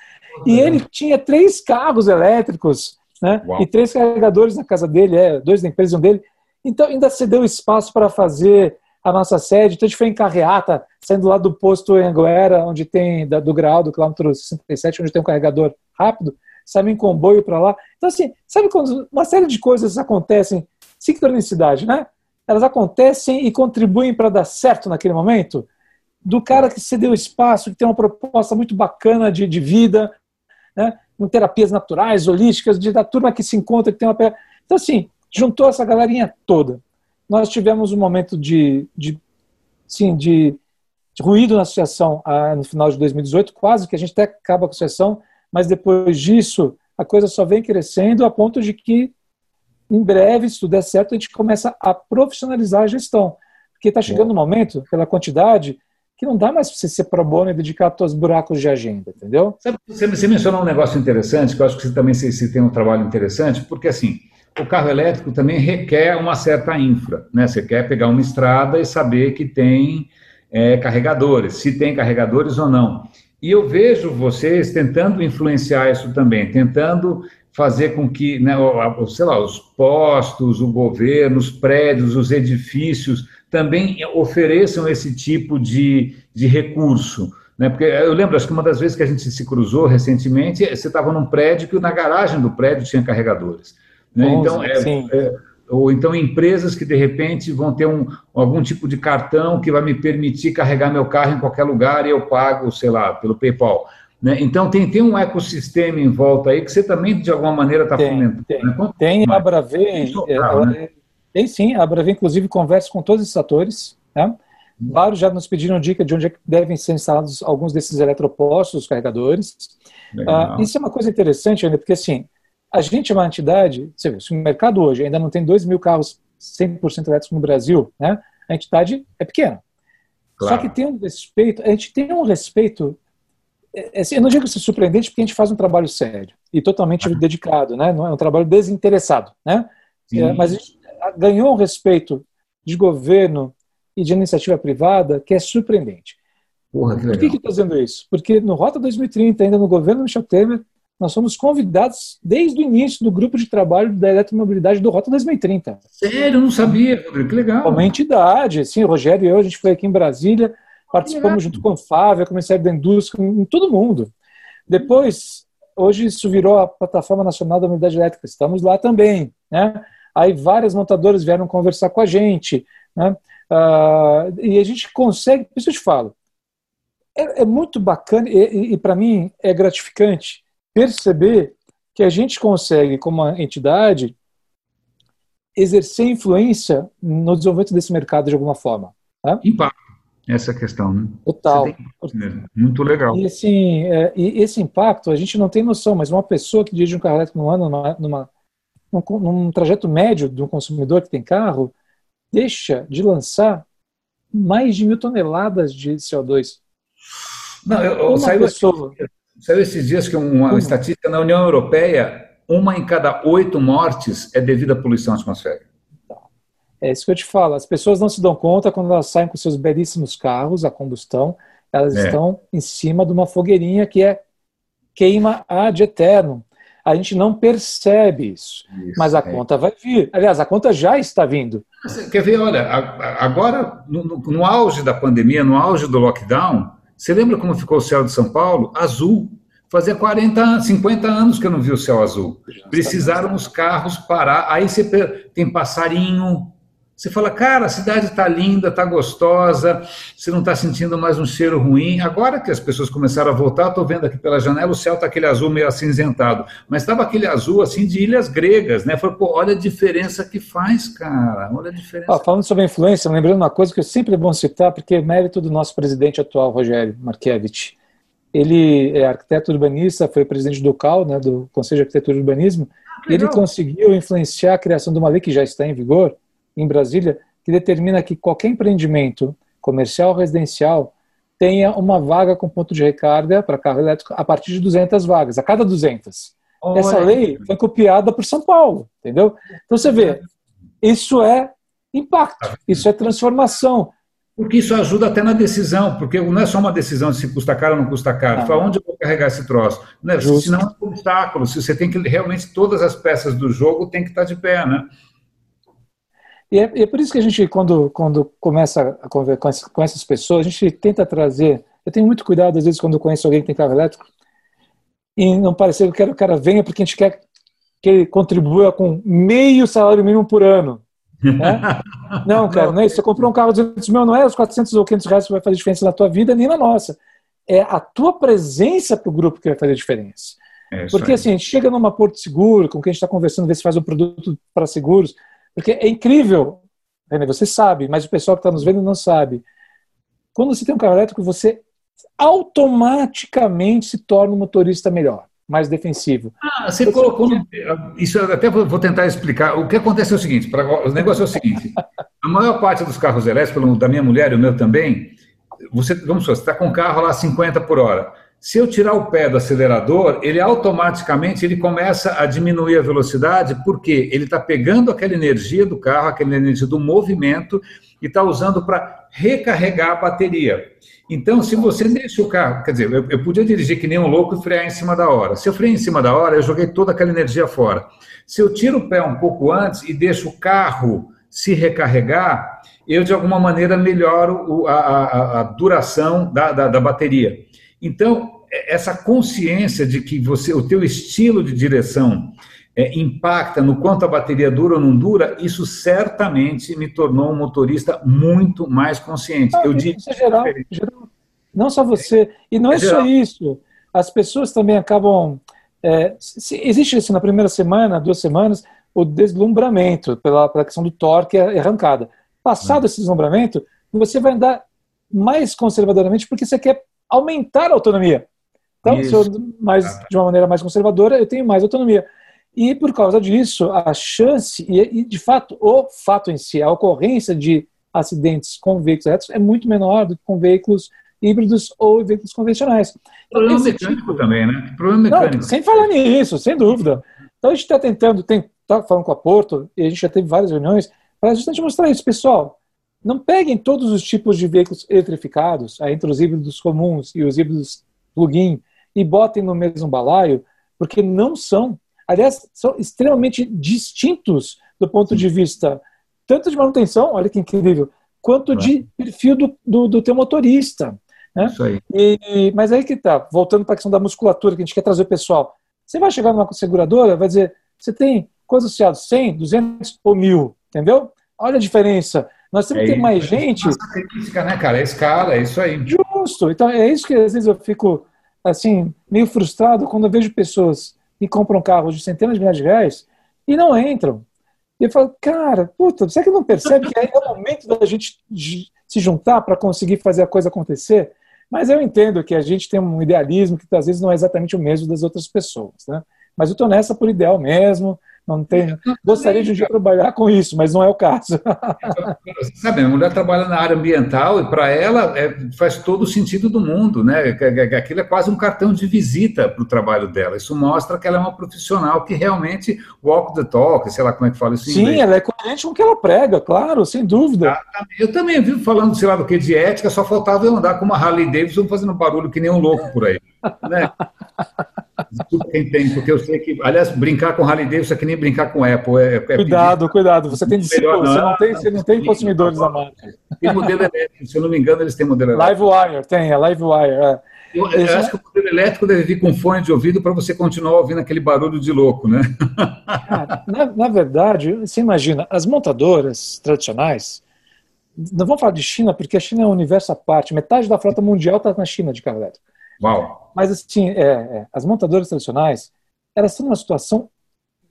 E ele tinha três carros elétricos, né? Uau. E três carregadores na casa dele, é, dois da empresa e um dele. Então ainda cedeu espaço para fazer a nossa sede. Então a gente foi em Carreata, saindo lá do posto em Anguera, onde tem, da, do grau, do quilômetro 67, onde tem um carregador rápido, saímos em comboio para lá. Então assim, sabe quando uma série de coisas acontecem, sincronicidade, né? Elas acontecem e contribuem para dar certo naquele momento. Do cara que cedeu espaço, que tem uma proposta muito bacana de, de vida, né? com terapias naturais, holísticas, de, da turma que se encontra, que tem uma. Então, assim, juntou essa galerinha toda. Nós tivemos um momento de, de, sim, de ruído na associação ah, no final de 2018, quase que a gente até acaba com a associação, mas depois disso a coisa só vem crescendo a ponto de que em breve, se tudo der certo, a gente começa a profissionalizar a gestão. Porque está chegando um momento, pela quantidade, que não dá mais para você ser pro bono e dedicar os buracos de agenda, entendeu? Você, você mencionou um negócio interessante, que eu acho que você também se, se tem um trabalho interessante, porque assim, o carro elétrico também requer uma certa infra, né? Você quer pegar uma estrada e saber que tem é, carregadores, se tem carregadores ou não. E eu vejo vocês tentando influenciar isso também, tentando fazer com que, né, sei lá, os postos, o governo, os prédios, os edifícios também ofereçam esse tipo de, de recurso. Né? Porque eu lembro, acho que uma das vezes que a gente se cruzou recentemente, você estava num prédio que na garagem do prédio tinha carregadores. Né? então, é, é, ou então empresas que de repente vão ter um, algum tipo de cartão que vai me permitir carregar meu carro em qualquer lugar e eu pago, sei lá, pelo PayPal. Né? Então, tem, tem um ecossistema em volta aí que você também, de alguma maneira, está fomentando. Tem, né? tem a Bravê, é, né? tem sim, a Bravê, inclusive, conversa com todos esses atores. Né? Vários já nos pediram dica de onde é devem ser instalados alguns desses eletropostos, carregadores. Ah, isso é uma coisa interessante, ainda, porque assim, a gente é uma entidade, você vê, se o mercado hoje ainda não tem 2 mil carros 100% elétricos no Brasil, né? a entidade é pequena. Claro. Só que tem um respeito, a gente tem um respeito é, assim, eu não digo ser surpreendente porque a gente faz um trabalho sério e totalmente dedicado, né? Não é um trabalho desinteressado, né? É, mas a gente ganhou um respeito de governo e de iniciativa privada que é surpreendente. Porra, que Por que estou dizendo isso? Porque no Rota 2030, ainda no governo Michel Temer, nós fomos convidados desde o início do grupo de trabalho da eletromobilidade do Rota 2030. Sério? Eu não sabia, Rodrigo, que legal. Uma entidade, sim, o Rogério e eu, a gente foi aqui em Brasília, Participamos junto com o Fábio, com o Ministério da Indústria, com todo mundo. Depois, hoje isso virou a Plataforma Nacional da Unidade Elétrica, estamos lá também. Né? Aí várias montadoras vieram conversar com a gente. Né? Uh, e a gente consegue, por isso eu te falo, é, é muito bacana e, e, e para mim é gratificante perceber que a gente consegue, como entidade, exercer influência no desenvolvimento desse mercado de alguma forma. Tá? Impacto essa questão, né? Total. Muito legal. E, assim, é, e esse impacto a gente não tem noção, mas uma pessoa que dirige um carro elétrico no ano, numa, numa, num, num trajeto médio de um consumidor que tem carro, deixa de lançar mais de mil toneladas de CO2. Não, eu, eu saiu, pessoa... saiu esses dias que uma uma estatística na União Europeia, uma em cada oito mortes é devido à poluição atmosférica. É isso que eu te falo. As pessoas não se dão conta quando elas saem com seus belíssimos carros a combustão, elas é. estão em cima de uma fogueirinha que é queima ad eterno. A gente não percebe isso, isso mas a é. conta vai vir. Aliás, a conta já está vindo. quer ver, olha, agora, no, no, no auge da pandemia, no auge do lockdown, você lembra como ficou o céu de São Paulo? Azul. Fazia 40, 50 anos que eu não vi o céu azul. Precisaram os carros parar. Aí você tem passarinho, Você fala, cara, a cidade está linda, está gostosa, você não está sentindo mais um cheiro ruim. Agora que as pessoas começaram a voltar, estou vendo aqui pela janela, o céu está aquele azul meio acinzentado, mas estava aquele azul assim de ilhas gregas, né? Falei, pô, olha a diferença que faz, cara, olha a diferença. Ah, falando sobre a influência, lembrando uma coisa que eu sempre é bom citar, porque é mérito do nosso presidente atual, Rogério Markevich. Ele é arquiteto urbanista, foi presidente do CAL, né, do Conselho de Arquitetura e Urbanismo, ah, e ele conseguiu influenciar a criação de uma lei que já está em vigor, em Brasília que determina que qualquer empreendimento comercial ou residencial tenha uma vaga com ponto de recarga para carro elétrico a partir de 200 vagas, a cada 200. Olha. Essa lei foi copiada por São Paulo, entendeu? Então você vê, isso é impacto, isso é transformação. Porque isso ajuda até na decisão, porque não é só uma decisão de se custa caro ou não custa caro. Para onde eu vou carregar esse troço? Né? Senão é um obstáculo. Se você tem que realmente todas as peças do jogo tem que estar de pé, né? E é, é, por isso que a gente, quando, quando começa a conversar com, essa, com essas pessoas, a gente tenta trazer. Eu tenho muito cuidado, às vezes, quando eu conheço alguém que tem carro elétrico, e não parecer que o cara venha porque a gente quer que ele contribua com meio salário mínimo por ano. Né? Não, cara, não é isso. Você comprou um carro de 200 mil, não é os 400 ou 500 reais que vai fazer diferença na tua vida, nem na nossa. É a tua presença para o grupo que vai fazer diferença. É Porque assim, a gente chega numa Porto Seguro, com quem a gente está conversando, ver se faz um produto para seguros. Porque é incrível, René, você sabe, mas o pessoal que está nos vendo não sabe. Quando você tem um carro elétrico, você automaticamente se torna um motorista melhor, mais defensivo. Ah, você, colocou. Isso eu até vou tentar explicar. O que acontece é o seguinte: pra, o negócio é o seguinte: a maior parte dos carros elétricos, da minha mulher e o meu também, você, vamos supor, você está com o carro lá 50 por hora. Se eu tirar o pé do acelerador, ele automaticamente ele começa a diminuir a velocidade, porque ele está pegando aquela energia do carro, aquela energia do movimento, e está usando para recarregar a bateria. Então, se você deixa o carro, quer dizer, eu, eu, podia dirigir que nem um louco e frear em cima da hora. Se eu freio em cima da hora, eu joguei toda aquela energia fora. Se eu tiro o pé um pouco antes e deixo o carro se recarregar, eu de alguma maneira melhoro a, a, a duração da, da, da bateria. Então, é, essa consciência de que você, o teu estilo de direção é, impacta no quanto a bateria dura ou não dura, isso certamente me tornou um motorista muito mais consciente. Ah, Eu digo isso é geral, geral, não só você. E não é, é só isso. As pessoas também acabam. É, se, existe assim, na primeira semana, duas semanas, o deslumbramento pela, pela questão do torque e arrancada. Passado é. esse deslumbramento, você vai andar mais conservadoramente porque você quer aumentar a autonomia. Então, Isso. se eu, mais, de uma maneira mais conservadora, eu tenho mais autonomia. E por causa disso, a chance, e, de fato, o fato em si, a ocorrência de acidentes com veículos elétricos é muito menor do que com veículos híbridos ou veículos convencionais. Problema Esse mecânico tipo... também, né? Problema mecânico. Não, sem falar nisso, sem dúvida. Então a gente está tentando, está falando com a Porto, e a gente já teve várias reuniões, para justamente mostrar isso. Pessoal, não peguem todos os tipos de veículos eletrificados, entre os híbridos comuns e os híbridos plug-in, e botem no mesmo balaio, porque não são. Aliás, são extremamente distintos do ponto de vista tanto de manutenção, olha que incrível, quanto de perfil do, do, do teu motorista. Né? Isso aí. E, mas aí que tá, voltando para a questão da musculatura, que a gente quer trazer o pessoal. Você vai chegar numa seguradora, vai dizer, você tem quantos associados? 100, 200 ou 1000, entendeu? Olha a diferença. Nós temos é que ter mais gente. É característica, né, cara? É escala, é isso aí. Justo. Então, é isso que às vezes eu fico, assim, meio frustrado quando eu vejo pessoas que compram carros de centenas de milhares de reais e não entram. E eu falo, cara, puta, você que não percebe que é o momento da gente se juntar para conseguir fazer a coisa acontecer? Mas eu entendo que a gente tem um idealismo que às vezes não é exatamente o mesmo das outras pessoas, né? Mas eu estou nessa por ideal mesmo, não tem. Gostaria de um dia trabalhar com isso, mas não é o caso. Sabe, a mulher trabalha na área ambiental e para ela é, faz todo o sentido do mundo, né? Aquilo é quase um cartão de visita para o trabalho dela. Isso mostra que ela é uma profissional que realmente walk the talk, sei lá como é que fala isso em Sim, inglês. ela é coerente com o que ela prega, claro, sem dúvida. Eu também vivo falando, sei lá, do que de ética, só faltava eu andar com uma Harley Davidson fazendo barulho que nem um louco por aí. Né? Desculpa quem tem, porque eu sei que, aliás, brincar com Harley Davidson é que nem brincar com Apple. É, é cuidado, pedir. cuidado. Você tem discípulos, você não tem, você não tem consumidores da marca. Tem modelo elétrico, se eu não me engano, eles têm modelo elétrico. Livewire, tem, é Livewire. É. Eu, eu acho que o modelo elétrico deve vir com fone de ouvido para você continuar ouvindo aquele barulho de louco, né? Cara, na, na, verdade, você imagina, as montadoras tradicionais, não vamos falar de China, porque a China é um universo à parte, metade da frota mundial está na China de carro elétrico. Uau! Mas, assim, é, é, as montadoras tradicionais, elas estão numa situação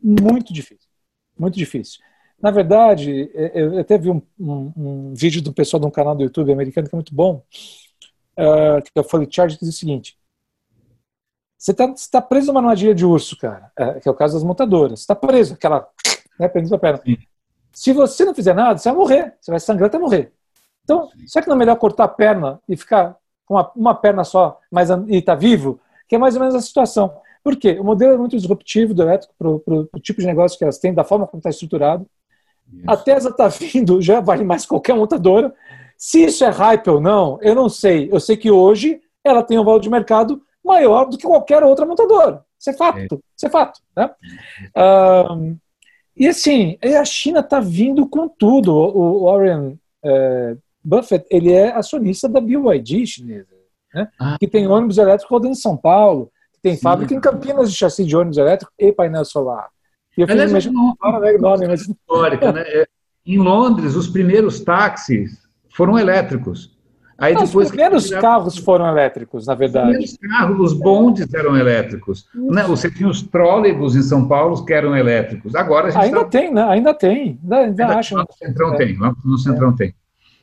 muito difícil, muito difícil. Na verdade, é, eu até vi um, um, um vídeo do pessoal de um canal do YouTube americano que é muito bom, uh, que é o Fully Charge, que diz o seguinte, você está tá preso numa armadilha de urso, cara, é, que é o caso das montadoras. Você está preso, aquela, né, prendendo a perna. Sim. Se você não fizer nada, você vai morrer, você vai sangrar até morrer. Então, será que não é melhor cortar a perna e ficar com uma, uma perna só mas, e estar tá vivo? Que é mais ou menos a situação. Por quê? O modelo é muito disruptivo do elétrico para o tipo de negócio que elas têm, da forma como está estruturado. A Tesla está vindo, já vale mais qualquer montadora. Se isso é hype ou não, eu não sei. Eu sei que hoje ela tem um valor de mercado maior do que qualquer outra montadora. Isso é fato. É. Isso é fato. Né? Um, e assim, a China está vindo com tudo. O Warren é, Buffett ele é acionista da BYD chinesa, né? ah. que tem ônibus elétrico rodando em São Paulo, que tem Sim. fábrica em Campinas de chassi de ônibus elétrico e painel solar. E eu uma é enorme, mas... histórica, né? É, em Londres, os primeiros táxis foram elétricos. Aí Não, depois os primeiros que... carros foram elétricos, na verdade. Os primeiros carros, os bondes eram elétricos. Né? Você tinha os trólebus em São Paulo que eram elétricos. Agora Ainda tá... tem, né? Ainda tem. Ainda, ainda, ainda acho. No Centrão é. tem, no Centrão é. tem.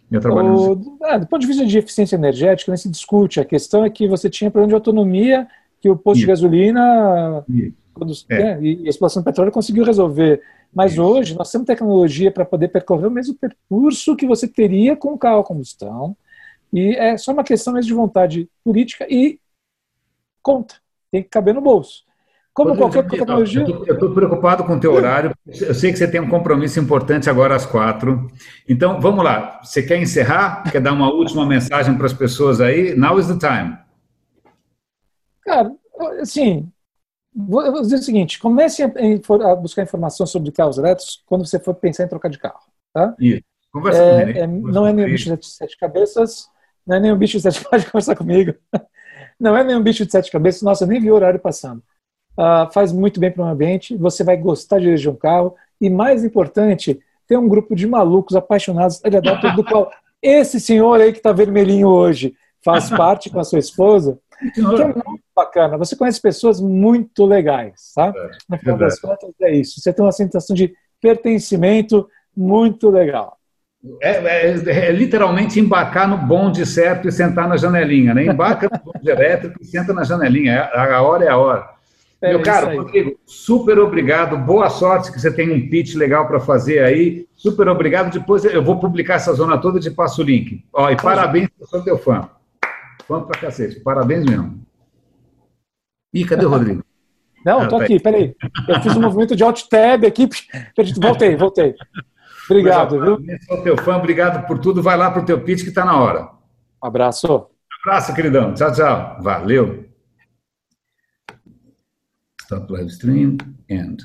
Eu trabalho o, é, do ponto de vista de eficiência energética, não se discute. A questão é que você tinha problema de autonomia que o posto Isso. de gasolina é. né, e a exploração do petróleo conseguiu resolver. Mas Isso. hoje nós temos tecnologia para poder percorrer o mesmo percurso que você teria com o carro a combustão. E é só uma questão mesmo de vontade política e conta. Tem que caber no bolso. Como qualquer tecnologia. Eu estou preocupado com o teu horário. Eu sei que você tem um compromisso importante agora às quatro. Então, vamos lá. Você quer encerrar? Quer dar uma última mensagem para as pessoas aí? Now is the time. Cara, assim, vou dizer o seguinte: comece a, buscar informação sobre carros elétricos quando você for pensar em trocar de carro. Tá? Isso. Conversa é, comigo. É, não é nenhum bicho de sete cabeças, não é nenhum bicho de sete cabeças, pode conversar comigo. Não é nenhum bicho de sete cabeças, nossa, eu nem vi o horário passando. Uh, faz muito bem para o ambiente, você vai gostar de dirigir um carro, e mais importante, tem um grupo de malucos apaixonados do qual esse senhor aí que está vermelhinho hoje faz parte com a sua esposa, que é muito bacana. Você conhece pessoas muito legais, tá? É, no final das contas é isso. Você tem uma sensação de pertencimento muito legal. É, é, é, literalmente embarcar no bonde certo e sentar na janelinha, né? Embarca no bonde elétrico e senta na janelinha. A, a hora é a hora. É Meu caro, Rodrigo, super obrigado. Boa sorte que você tem um pitch legal para fazer aí. Super obrigado. Depois eu vou publicar essa zona toda e te passo o link. Ó, e parabéns, eu sou teu fã. Fã pra cacete. Parabéns mesmo. Ih, cadê o Rodrigo? Não, estou ah, aqui, peraí. Eu fiz um movimento de alt tab aqui. Voltei, voltei. Obrigado, viu? Sou teu fã, obrigado por tudo. Vai lá pro teu pitch que está na hora. Um abraço. abraço, queridão. Tchau, tchau. Valeu. Stop live stream. End.